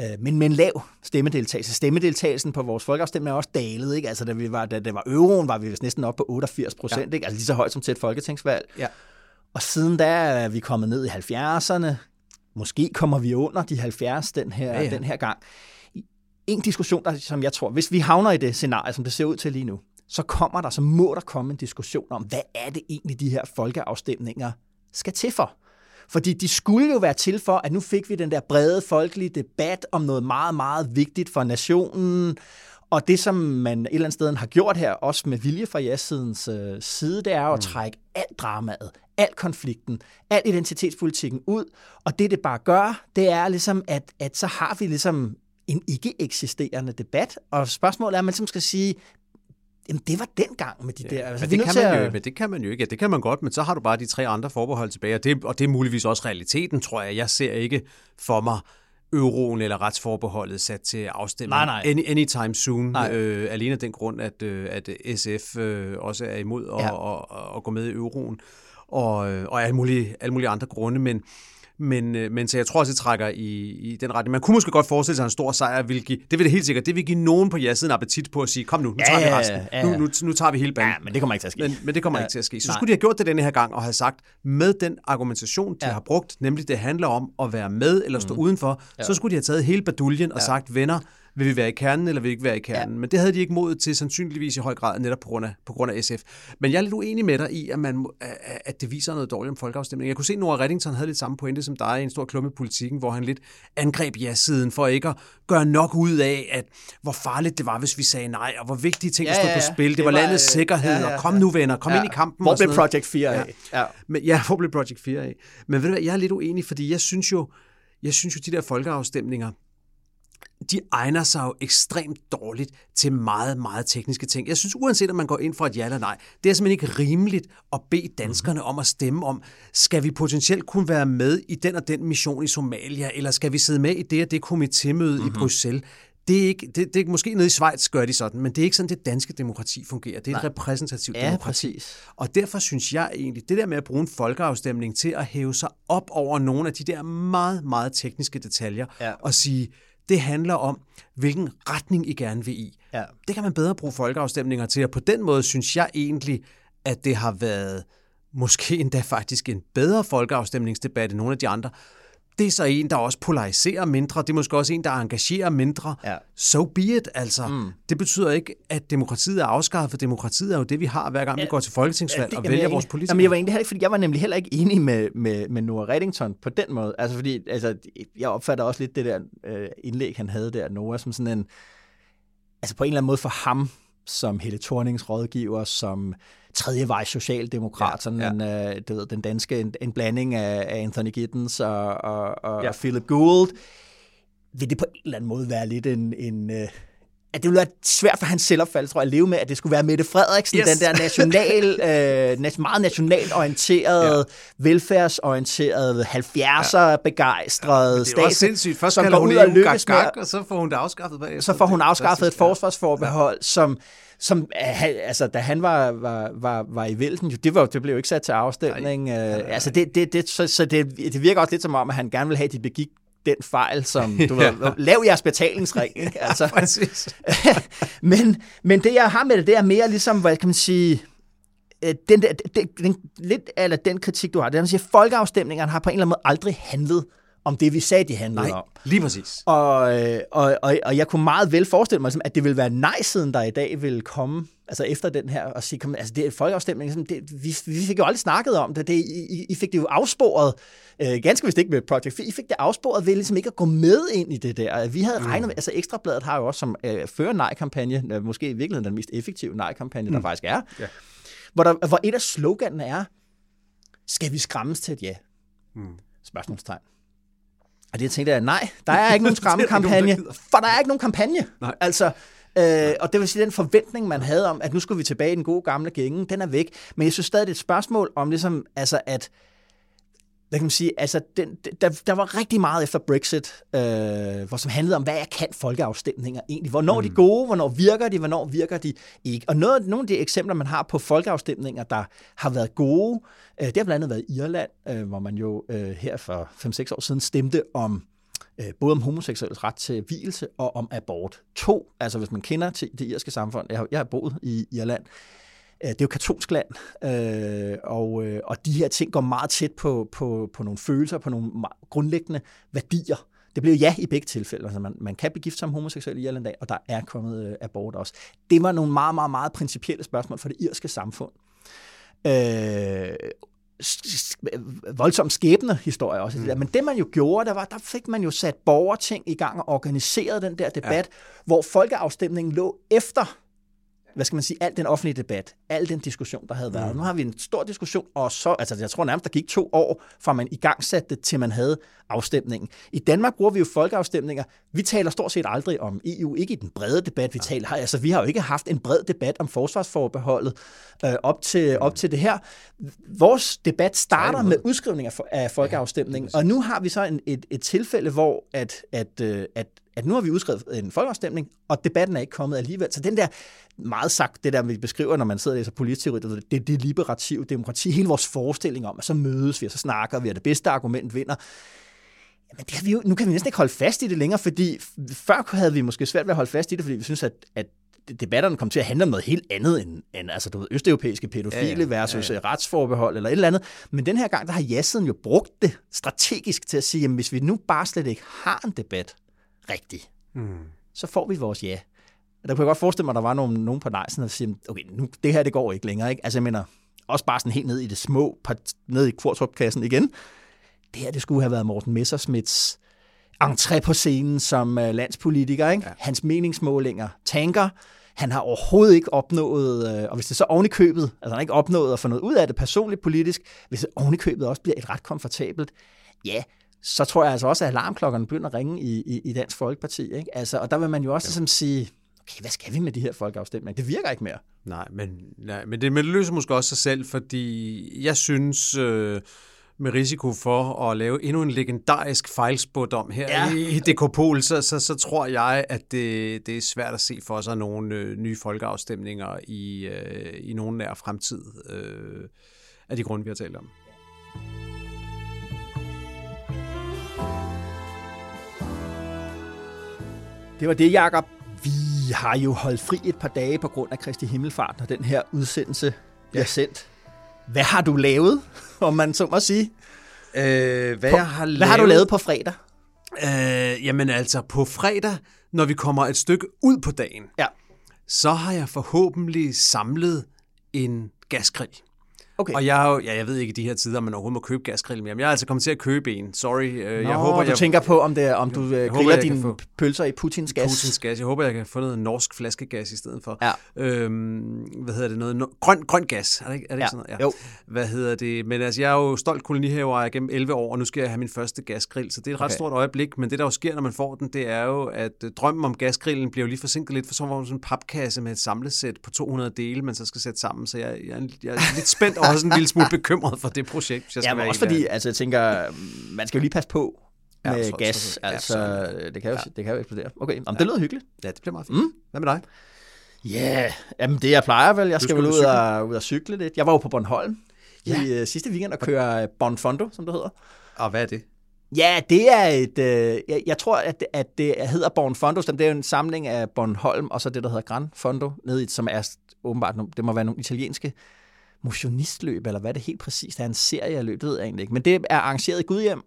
Speaker 1: Øh, men med en lav stemmedeltagelse. Stemmedeltagelsen på vores folkeafstemning er også dalet. Ikke? Altså, da, vi var, da det var euroen, var vi næsten op på 88 procent. Ja. Altså lige så højt som til et folketingsvalg. Ja. Og siden da er vi kommet ned i 70'erne. Måske kommer vi under de 70 den her, ja, ja. Den her gang en diskussion, der, som jeg tror, hvis vi havner i det scenarie, som det ser ud til lige nu, så kommer der, så må der komme en diskussion om, hvad er det egentlig, de her folkeafstemninger skal til for? Fordi de skulle jo være til for, at nu fik vi den der brede folkelige debat om noget meget, meget vigtigt for nationen. Og det, som man et eller andet sted har gjort her, også med vilje fra ja-sidens øh, side, det er at mm. trække alt dramaet, al konflikten, al identitetspolitikken ud. Og det, det bare gør, det er ligesom, at, at så har vi ligesom en ikke eksisterende debat. Og spørgsmålet er, at man ligesom skal sige, Jamen, det var dengang med de ja, der...
Speaker 2: Altså, men, det kan man jo, men det kan man jo ikke. Ja, det kan man godt, men så har du bare de tre andre forbehold tilbage, og det, og det er muligvis også realiteten, tror jeg. Jeg ser ikke for mig euroen eller retsforbeholdet sat til afstemning nej, nej. Any, anytime soon. Øh, alene af den grund, at, øh, at SF øh, også er imod at, ja. at, at, at gå med i euroen, og, øh, og alle mulige, alle mulige andre grunde. Men, men, øh, men så jeg tror også, det trækker i, i den retning. Man kunne måske godt forestille sig, at en stor sejr vil give, det vil det helt sikkert, det vil give nogen på ja-siden appetit på at sige, kom nu, nu tager ja, vi resten. Ja, ja. Nu, nu, nu tager vi hele banen.
Speaker 1: Ja, men det kommer ikke til at ske.
Speaker 2: Men, men det kommer ja, ikke til at ske. Så nej. skulle de have gjort det denne her gang og have sagt, med den argumentation, de ja. har brugt, nemlig det handler om at være med eller stå mm. udenfor, ja. så skulle de have taget hele baduljen og ja. sagt, venner, vil vi være i kernen, eller vil vi ikke være i kernen? Ja. Men det havde de ikke mod til, sandsynligvis i høj grad, netop på grund, af, på grund af SF. Men jeg er lidt uenig med dig i, at, man, at det viser noget dårligt om folkeafstemning. Jeg kunne se, at Nora Reddington havde lidt samme pointe som dig i en stor klumme i politikken, hvor han lidt angreb ja-siden for ikke at gøre nok ud af, at hvor farligt det var, hvis vi sagde nej, og hvor vigtige ting, der ja, stod ja, på spil. Det, det var, var landets øh, sikkerhed, ja, ja, og kom nu venner, kom ja. ind i kampen.
Speaker 1: Hvor blev Project 4 af?
Speaker 2: Ja. Ja. Men, ja, hvor blev Project 4 af? Men ved du hvad, jeg er lidt uenig, fordi jeg synes jo, jeg synes jo, de der folkeafstemninger, de egner sig jo ekstremt dårligt til meget, meget tekniske ting. Jeg synes, uanset om man går ind for et ja eller nej, det er simpelthen ikke rimeligt at bede danskerne om at stemme om, skal vi potentielt kunne være med i den og den mission i Somalia, eller skal vi sidde med i det og det komitémøde mm-hmm. i mhm. Bruxelles? Det er, ikke, det, det er måske nede i Schweiz gør de sådan, men det er ikke sådan, det danske demokrati fungerer. Det er Nej. et repræsentativt ja, demokrati. Præcis. Og derfor synes jeg egentlig, det der med at bruge en folkeafstemning til at hæve sig op over nogle af de der meget, meget tekniske detaljer, ja. og sige, det handler om, hvilken retning I gerne vil i. Ja. Det kan man bedre bruge folkeafstemninger til, og på den måde synes jeg egentlig, at det har været måske endda faktisk en bedre folkeafstemningsdebat end nogle af de andre, det er så en, der også polariserer mindre. Det er måske også en, der engagerer mindre. Ja. So be it, altså. Mm. Det betyder ikke, at demokratiet er afskaffet, for demokratiet er jo det, vi har, hver gang ja. vi går til folketingsvalg ja, det, og vælger vores politikere.
Speaker 1: Jamen, jeg var egentlig heller ikke, fordi jeg var nemlig heller ikke enig med, med, med Nora Reddington på den måde. Altså, fordi altså, jeg opfatter også lidt det der øh, indlæg, han havde der, Nora, som sådan en... Altså, på en eller anden måde for ham, som Helle Thornings rådgiver, som tredjevej socialdemokrat, ja, sådan ja. En, uh, du ved, den danske, en, en blanding af, af Anthony Giddens og, og, og, ja. og Philip Gould. Vil det på en eller anden måde være lidt en, en uh, at det ville være svært for hans selvopfattelse, tror jeg, at leve med, at det skulle være Mette Frederiksen, yes. den der national, øh, meget nationalt orienterede, ja. velfærdsorienterede, 70'er begejstrede ja,
Speaker 2: det er også sindssygt. Først som går hun ud og lykkes med, og så får hun det afskaffet bagefter.
Speaker 1: Så får hun afskaffet et forsvarsforbehold, ja. som som altså, da han var, var, var, var i vælten, det, var, det blev jo ikke sat til afstemning. Nej, nej, nej. Altså, det, det, det, så, så det, det virker også lidt som om, at han gerne vil have, at de begik den fejl, som du ja. ved, lav jeres betalingsring. Ikke? Altså, ja, men, men det, jeg har med det, det er mere ligesom, hvad kan man sige, øh, den, der, den, den, lidt eller den kritik, du har, det er, at sige, folkeafstemningerne har på en eller anden måde aldrig handlet om det, vi sagde, de handlede
Speaker 2: Nej,
Speaker 1: om.
Speaker 2: lige præcis.
Speaker 1: Og, øh, og, og, og jeg kunne meget vel forestille mig, at det vil være nej-siden, der i dag vil komme altså efter den her, og sige, kom, altså det er folkeafstemning, det, vi, vi fik jo aldrig snakket om det, det I, I fik det jo afsporet, øh, ganske vist ikke med Project I fik det afsporet ved ligesom ikke at gå med ind i det der. Vi havde mm. regnet med, altså Ekstrabladet har jo også som øh, fører nej-kampagne, øh, måske i virkeligheden den mest effektive nej-kampagne, mm. der faktisk er, ja. hvor, der, hvor et af sloganene er, skal vi skræmmes til et ja? Mm. Spørgsmålstegn. Og det tænkte jeg, nej, der er ikke nogen skræmmekampagne, for der er ikke nogen kampagne. Nej. Altså, Øh, og det vil sige, den forventning, man havde om, at nu skulle vi tilbage i den gode gamle gænge, den er væk. Men jeg synes stadig, det er et spørgsmål om, ligesom, altså, at hvad kan man sige, altså, den, der, der var rigtig meget efter Brexit, øh, hvor som handlede om, hvad jeg kan folkeafstemninger egentlig. Hvornår mm. er de gode, hvornår virker de, hvornår virker de ikke. Og noget, nogle af de eksempler, man har på folkeafstemninger, der har været gode, øh, det har blandt andet været Irland, øh, hvor man jo øh, her for 5-6 år siden stemte om øh, både om homoseksuelles ret til hvilelse og om abort. To, altså hvis man kender til det irske samfund, jeg har, jeg har boet i Irland, det er jo katolsk land, øh, og, øh, og de her ting går meget tæt på, på, på nogle følelser, på nogle grundlæggende værdier. Det blev ja i begge tilfælde. Altså man, man kan begifte sig som homoseksuel i Irland, og der er kommet øh, abort også. Det var nogle meget, meget, meget principielle spørgsmål for det irske samfund. Øh, voldsom skæbne historie også. Mm. Men det man jo gjorde, der var, der fik man jo sat borgerting i gang og organiseret den der debat, ja. hvor folkeafstemningen lå efter hvad skal man sige, al den offentlige debat, al den diskussion, der havde været. Mm. Nu har vi en stor diskussion, og så, altså jeg tror nærmest, der gik to år, fra man i gang satte det, til man havde afstemningen. I Danmark bruger vi jo folkeafstemninger. Vi taler stort set aldrig om EU, ikke i den brede debat, vi ja. taler. Altså vi har jo ikke haft en bred debat om forsvarsforbeholdet øh, op, til, op til det her. Vores debat starter med udskrivning af, af folkeafstemningen, ja, og nu har vi så en, et, et tilfælde, hvor at, at, øh, at at nu har vi udskrevet en folkeafstemning, og debatten er ikke kommet alligevel. Så den der, meget sagt, det der, vi beskriver, når man sidder og læser politisk det er det liberative demokrati, hele vores forestilling om, at så mødes vi, og så snakker vi, og det bedste argument vinder. Men det har vi jo, nu kan vi næsten ikke holde fast i det længere, fordi før havde vi måske svært ved at holde fast i det, fordi vi synes, at, at debatterne kom til at handle om noget helt andet end, end altså, du ved, østeuropæiske pædofile ja, ja, versus ja, ja. retsforbehold eller et eller andet. Men den her gang, der har jassen jo brugt det strategisk til at sige, at hvis vi nu bare slet ikke har en debat, rigtig, mm. så får vi vores ja. Der kunne jeg godt forestille mig, at der var nogen, nogen på nejsen, der siger, okay, nu, det her det går ikke længere. Ikke? Altså jeg mener, også bare sådan helt ned i det små, ned i kvartrup igen. Det her, det skulle have været Morten Messersmiths entré på scenen som uh, landspolitiker. Ikke? Ja. Hans meningsmålinger tanker. Han har overhovedet ikke opnået, uh, og hvis det så oven i købet, altså han har ikke opnået at få noget ud af det personligt politisk, hvis det oven i købet også bliver et ret komfortabelt, ja, så tror jeg altså også, at alarmklokkerne begynder at ringe i, i, i Dansk Folkeparti. Ikke? Altså, og der vil man jo også ja. ligesom sige, okay, hvad skal vi med de her folkeafstemninger? Det virker ikke mere.
Speaker 2: Nej, men, nej, men, det, men det løser måske også sig selv, fordi jeg synes... Øh, med risiko for at lave endnu en legendarisk fejlspot om her ja. i DK så, så, så tror jeg, at det, det er svært at se for sig nogle øh, nye folkeafstemninger i, øh, i nogen nær fremtid øh, af de grunde, vi har talt om.
Speaker 1: Det var det, Jacob. Vi har jo holdt fri et par dage på grund af Kristi Himmelfart, når den her udsendelse bliver ja. sendt. Hvad har du lavet, om man så må sige?
Speaker 2: Øh, hvad, på, jeg har
Speaker 1: lavet? hvad har du lavet på fredag?
Speaker 2: Øh, jamen altså, på fredag, når vi kommer et stykke ud på dagen,
Speaker 1: ja.
Speaker 2: så har jeg forhåbentlig samlet en gaskrig.
Speaker 1: Okay.
Speaker 2: Og jeg, har jo- ja, jeg ved ikke i de her tider, om man overhovedet må købe gasgrill men jeg er altså kommet til at købe en. Sorry. øh,
Speaker 1: Nå,
Speaker 2: jeg håber,
Speaker 1: du
Speaker 2: jeg,
Speaker 1: tænker på, om, det, om du øh,
Speaker 2: jeg
Speaker 1: griller
Speaker 2: jeg kan
Speaker 1: dine
Speaker 2: få-
Speaker 1: pølser i Putins gas.
Speaker 2: Putins gas. Jeg håber, jeg kan få noget norsk flaskegas i stedet for.
Speaker 1: Ja.
Speaker 2: Øhm, hvad hedder det? Noget, no, grøn, grøn gas. Er det ikke, er det
Speaker 1: Ja.
Speaker 2: ikke sådan noget?
Speaker 1: Jo.
Speaker 2: Hvad hedder det? Men altså, jeg er jo stolt kolonihaver gennem 11 år, og nu skal jeg have min første gasgrill, så det er et ret
Speaker 1: Okay.
Speaker 2: stort øjeblik. Men det, der jo sker, når man får den, det er jo, at øh, drømmen om gasgrillen bliver jo lige forsinket lidt, for så var sådan en papkasse med et samlesæt på 200 dele, man så skal sætte sammen. Så jeg, jeg, er, jeg er lidt spændt og også en lille smule bekymret for det projekt, hvis jeg skal
Speaker 1: Ja, men også fordi, altså jeg tænker, man skal jo lige passe på
Speaker 2: Ja,
Speaker 1: med
Speaker 2: så- så-
Speaker 1: gas.
Speaker 2: så- ja,
Speaker 1: altså,
Speaker 2: så-
Speaker 1: det, kan jo, det kan jo eksplodere. Okay, jamen, det lyder hyggeligt.
Speaker 2: Ja, det bliver meget fint. Mm. Hvad med dig?
Speaker 1: Ja, yeah. jamen det jeg plejer vel. Jeg skal,
Speaker 2: skal
Speaker 1: vel
Speaker 2: ud og
Speaker 1: ud og cykle lidt. Jeg var jo på Bornholm ja. i uh, sidste weekend og køre Bon Fondo, som det hedder.
Speaker 2: Og hvad er det?
Speaker 1: Ja, det er et... Øh, jeg, jeg tror, at det, at det hedder Born Fondo, som det er jo en samling af Bornholm, og så det, der hedder Gran Fondo, nede i, som er åbenbart, det må være nogle italienske motionistløb, eller hvad det helt præcist er, en serie af løb, det ved jeg egentlig ikke. Men det er arrangeret i Gudhjem,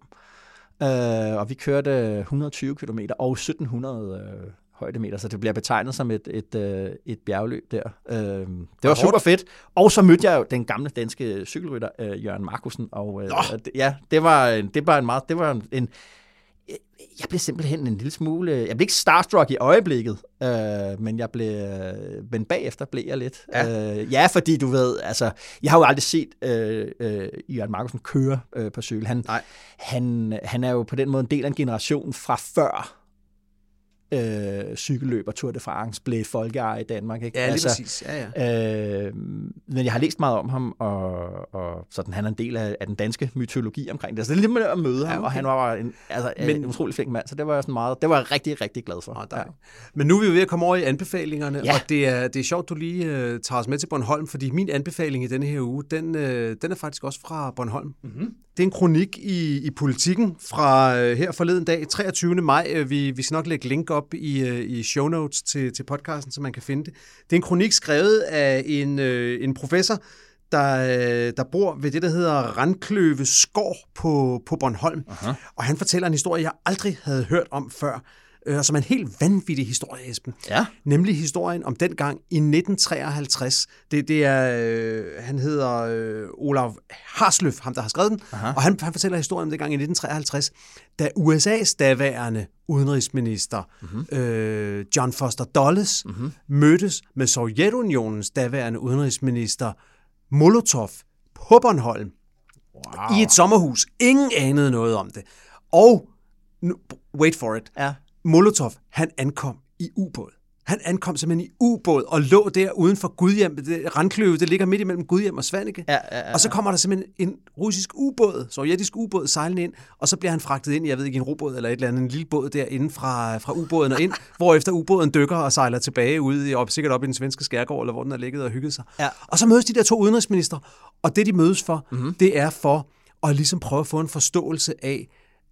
Speaker 1: øh, og vi kørte 120 km og 1700 øh, højdemeter, så det bliver betegnet som et, et, øh, et bjergløb der. Øh, det var super fedt. Og så mødte jeg jo den gamle danske cykelrytter, øh, Jørgen Markusen, og øh, ja, det var, en- det var en meget, det var en, en jeg blev simpelthen en lille smule... Jeg blev ikke starstruck i øjeblikket, øh, men jeg blev, men bagefter blev jeg lidt. Ja. Øh, ja, fordi du ved, altså, jeg har jo aldrig set øh, øh, Jørgen Markusen køre øh, på cykel. Han,
Speaker 2: Nej.
Speaker 1: han, han er jo på den måde en del af en generation fra før øh, cykelløb og Tour de France blev folkeeje i Danmark. Ikke?
Speaker 2: Ja, lige altså, præcis. Ja, ja.
Speaker 1: Øh, men jeg har læst meget om ham, og, og sådan, han er en del af, af den danske mytologi omkring det. Så det er lidt med at møde ham,
Speaker 2: okay.
Speaker 1: og han var en, altså,
Speaker 2: Men-
Speaker 1: en utrolig flink mand, så det var jeg sådan meget, det var jeg rigtig, rigtig glad for.
Speaker 2: Dejligt. Men nu er vi jo ved at komme over i anbefalingerne,
Speaker 1: Ja.
Speaker 2: og det er, det er sjovt, du lige uh, tager os med til Bornholm, fordi min anbefaling i denne her uge, den, uh, den er faktisk også fra Bornholm. Mm-hmm. Det er en kronik i, i Politiken fra uh, her forleden dag, 23. maj. Uh, vi, vi skal nok lægge link op i, uh, i show notes til, til podcasten, så man kan finde det. Det er en kronik skrevet af en, uh, en professor, der, øh, der bor ved det, der hedder Randkløve Skov på, på Bornholm. Aha. Og han fortæller en historie, jeg aldrig havde hørt om før, øh, og som er en helt vanvittig historie, Esben.
Speaker 1: Ja.
Speaker 2: Nemlig historien om den gang i 1953. Det, det er, øh, han hedder øh, Olav Harsløf, ham der har skrevet den, Aha. og han, han fortæller historien om den gang i 1953, da USA's daværende udenrigsminister, mm-hmm. øh, John Foster Dulles, mm-hmm. mødtes med Sovjetunionens daværende udenrigsminister Molotov på Bornholm wow. i et sommerhus. Ingen anede noget om det. Og, nu, wait for it,
Speaker 1: Ja.
Speaker 2: Molotov, han ankom i ubåd. Han ankom simpelthen i ubåd og lå der uden for Gudhjem. Det, Randkløve, det ligger midt imellem Gudhjem og Svanike.
Speaker 1: Ja, ja, ja,
Speaker 2: Og så kommer der simpelthen en russisk ubåd, sovjetisk ubåd, sejlende ind, og så bliver han fragtet ind, jeg ved ikke, en robåd eller et eller andet, en lille båd derinde fra, fra ubåden og ind, hvorefter ubåden dykker og sejler tilbage ud, i, op, sikkert op i den svenske skærgård, eller hvor den har ligget og hygget sig.
Speaker 1: Ja.
Speaker 2: Og så mødes de der to udenrigsminister, og det de mødes for, mm-hmm. det er for at ligesom prøve at få en forståelse af,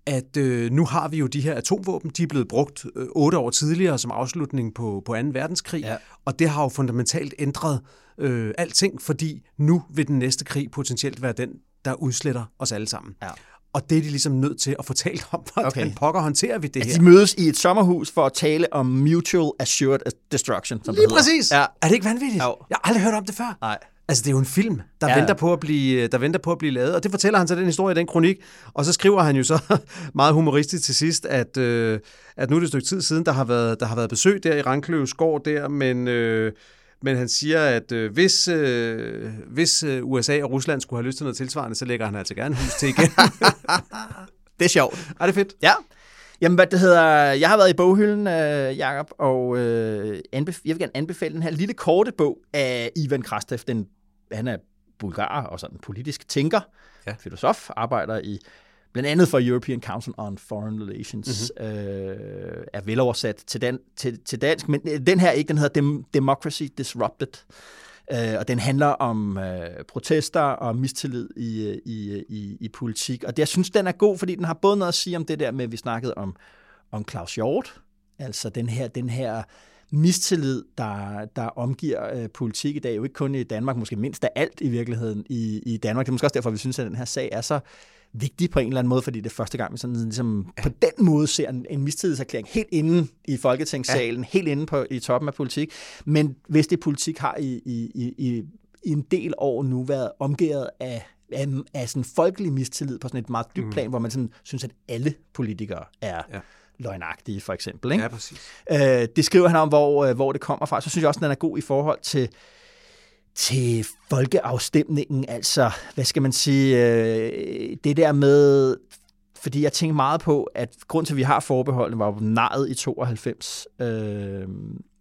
Speaker 2: at øh, nu har vi jo de her atomvåben, de er blevet brugt øh, otte år tidligere som afslutning på, på 2. verdenskrig,
Speaker 1: Ja.
Speaker 2: og det har jo fundamentalt ændret øh, alting, fordi nu vil den næste krig potentielt være den, der udsletter os alle sammen.
Speaker 1: Ja.
Speaker 2: Og det er de ligesom nødt til at fortælle om, hvordan okay. Pokker håndterer vi det
Speaker 1: Altså,
Speaker 2: her.
Speaker 1: de mødes i et sommerhus for at tale om mutual assured destruction, som det
Speaker 2: Lige præcis!
Speaker 1: Ja.
Speaker 2: Er det ikke vanvittigt?
Speaker 1: Jo.
Speaker 2: Jeg har aldrig hørt om det før.
Speaker 1: Nej.
Speaker 2: Altså, det er jo en film, der, ja. Venter på at blive, der venter på at blive lavet. Og det fortæller han så den historie i den kronik. Og så skriver han jo så meget humoristisk til sidst, at, øh, at nu er det et stykke tid siden, der har været, der har været besøg der i Randkløves gård der, men... Øh, men han siger, at øh, hvis, øh, hvis øh, USA og Rusland skulle have lyst til noget tilsvarende, så lægger han altså gerne hus til igen.
Speaker 1: Det er sjovt.
Speaker 2: er det fedt?
Speaker 1: Ja. Jamen, hvad det hedder, jeg har været i boghylden, øh, Jacob, og øh, anbef- jeg vil gerne anbefale den her lille korte bog af Ivan Krastev. Den, han er bulgar og sådan politisk tænker,
Speaker 2: Ja.
Speaker 1: filosof, arbejder i blandt andet for European Council on Foreign Relations, mm-hmm. øh, er veloversat til, dan- til, til dansk, men øh, den her ikke, den hedder Dem- Democracy Disrupted. Øh, og den handler om øh, protester og mistillid i, øh, i, i, i politik. Og det, jeg synes, den er god, fordi den har både noget at sige om det der med, vi snakkede om, om Claus Hjort, altså den her, den her mistillid, der, der omgiver øh, politik i dag, jo ikke kun i Danmark, måske mindst af alt i virkeligheden i, i Danmark. Det er måske også derfor, vi synes, at den her sag er så vigtig på en eller anden måde, fordi det er første gang, vi sådan, ligesom, ja. på den måde ser en, en mistillidserklæring helt inde i Folketingssalen, ja. helt inde på, i toppen af politik. Men hvis det politik har i, i, i, i i en del år nu været omgivet af, af, af sådan folkelig mistillid på sådan et meget dybt plan, mm. hvor man sådan synes, at alle politikere er ja. Løgnagtige, for eksempel. Ikke?
Speaker 2: Ja, præcis.
Speaker 1: Øh, det skriver han om, hvor, øh, hvor det kommer fra. Så synes jeg også, at den er god i forhold til, til folkeafstemningen. Altså, hvad skal man sige, øh, det der med, fordi jeg tænker meget på, at grund til, at vi har forbeholdene, var jo nejet i 92, øh,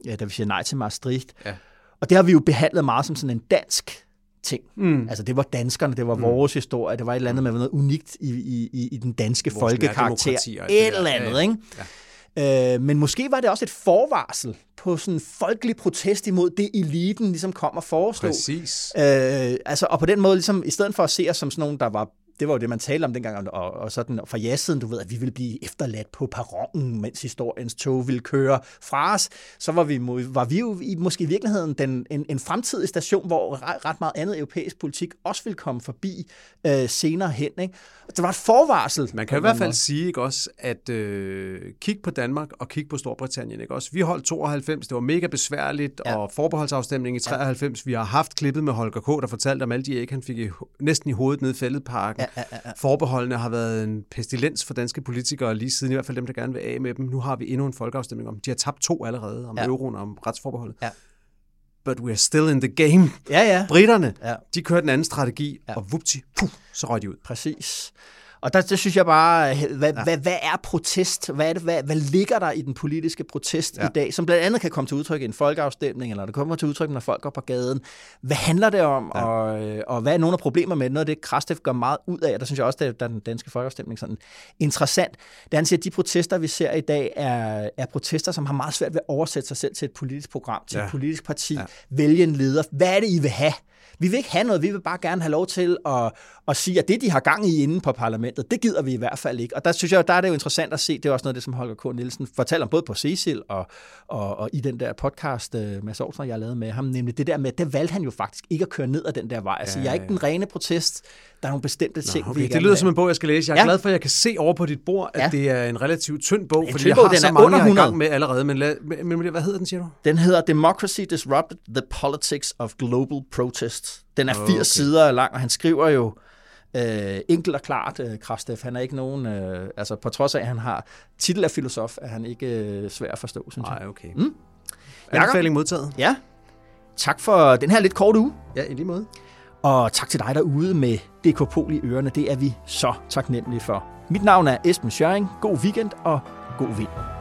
Speaker 1: ja, da vi siger nej til Maastricht.
Speaker 2: Ja.
Speaker 1: Og det har vi jo behandlet meget som sådan en dansk ting. Mm. Altså det var danskerne, det var mm. vores historie, det var et eller andet med noget unikt i, i, i den danske
Speaker 2: Vores
Speaker 1: folkekarakter. Et eller andet,
Speaker 2: Ja, ja.
Speaker 1: ikke? Øh, men måske var det også et forvarsel på sådan en folkelig protest imod det, eliten ligesom kom og foreslog.
Speaker 2: Præcis.
Speaker 1: Øh, altså, og på den måde, ligesom, i stedet for at se os som sådan nogen, der var det var jo det, man talte om dengang, og, og sådan fra ja-siden, du ved, at vi ville blive efterladt på perronen, mens historiens tog ville køre fra os, så var vi, var vi jo i, måske i virkeligheden den, en, en fremtidig station, hvor ret, meget andet europæisk politik også ville komme forbi øh, senere hen. Ikke? Det var et forvarsel.
Speaker 2: Man kan i hvert fald sige ikke også, at øh, kig på Danmark og kig på Storbritannien. Ikke også? Vi holdt 92, det var mega besværligt,
Speaker 1: Ja.
Speaker 2: ja. og forbeholdsafstemning i 93. Vi har haft klippet med Holger K., der fortalte om alle de æg, han fik i, næsten i hovedet nede i fældeparken.
Speaker 1: Ja, ja, ja.
Speaker 2: Forbeholdene har været en pestilens for danske politikere lige siden, i hvert fald dem, der gerne vil af med dem. Nu har vi endnu en folkeafstemning om. De har tabt to allerede, om
Speaker 1: Ja.
Speaker 2: euroen og om retsforbeholdet.
Speaker 1: Ja.
Speaker 2: But we're still in the game.
Speaker 1: Ja, ja.
Speaker 2: Britterne,
Speaker 1: Ja.
Speaker 2: de kørte en anden strategi,
Speaker 1: ja.
Speaker 2: og vupti, puh, så røg de ud.
Speaker 1: Præcis. Og der, der synes jeg bare, hvad, ja. hvad, hvad er protest? Hvad, er det, hvad, hvad ligger der i den politiske protest ja. I dag, som blandt andet kan komme til udtryk i en folkeafstemning, eller det kommer til udtryk, når folk går på gaden. Hvad handler det om, ja. og, øh, og hvad er nogle af problemer med? Noget af det, Krastef gør meget ud af, og der synes jeg også, at er den danske folkeafstemning sådan interessant, det han siger, at de protester, vi ser i dag, er, er protester, som har meget svært ved at oversætte sig selv til et politisk program, til ja. Et politisk parti. Ja. vælge en leder. Hvad er det, I vil have? Vi vil ikke have noget, vi vil bare gerne have lov til at, at sige, at det, de har gang i inde på parlamentet, det gider vi i hvert fald ikke. Og der synes jeg, der er det jo interessant at se, det er også noget af det, som Holger K. Nielsen fortæller om, både på Cecil og, og, og i den der podcast, uh, Mads Aarhus, jeg lavet med ham, nemlig det der med, det valgte han jo faktisk ikke at køre ned ad den der vej. Altså,
Speaker 2: Ja,
Speaker 1: jeg er
Speaker 2: ja.
Speaker 1: ikke den rene protest, der er nogle bestemte ting,
Speaker 2: Nå,
Speaker 1: vi
Speaker 2: okay.
Speaker 1: gerne
Speaker 2: Det lyder som en bog, jeg skal læse. Jeg er
Speaker 1: Ja.
Speaker 2: ja. glad for, at jeg kan se over på dit bord, at
Speaker 1: Ja.
Speaker 2: ja. det er en relativt tynd bog,
Speaker 1: En
Speaker 2: fordi
Speaker 1: tynd
Speaker 2: jeg
Speaker 1: bog,
Speaker 2: har
Speaker 1: den
Speaker 2: så mange,
Speaker 1: under
Speaker 2: jeg er i
Speaker 1: 100.
Speaker 2: gang med allerede. Men, lad, men, men hvad hedder den, siger du?
Speaker 1: Den hedder Democracy Disrupted the Politics of Global Protest. Den er 80
Speaker 2: Okay.
Speaker 1: sider lang, og han skriver jo øh, enkelt og klart, øh, Krastef. Han er ikke nogen, øh, altså på trods af, at han har titel af filosof, er han ikke øh, svær at forstå, synes jeg.
Speaker 2: Nej, okay.
Speaker 1: Mm.
Speaker 2: Anbefaling modtaget.
Speaker 1: Ja, tak for den her lidt korte uge,
Speaker 2: Ja, i lige måde.
Speaker 1: og tak til dig derude med DK Pol i ørerne. Det er vi så taknemmelige for. Mit navn er Esben Schøring. God weekend og god vind.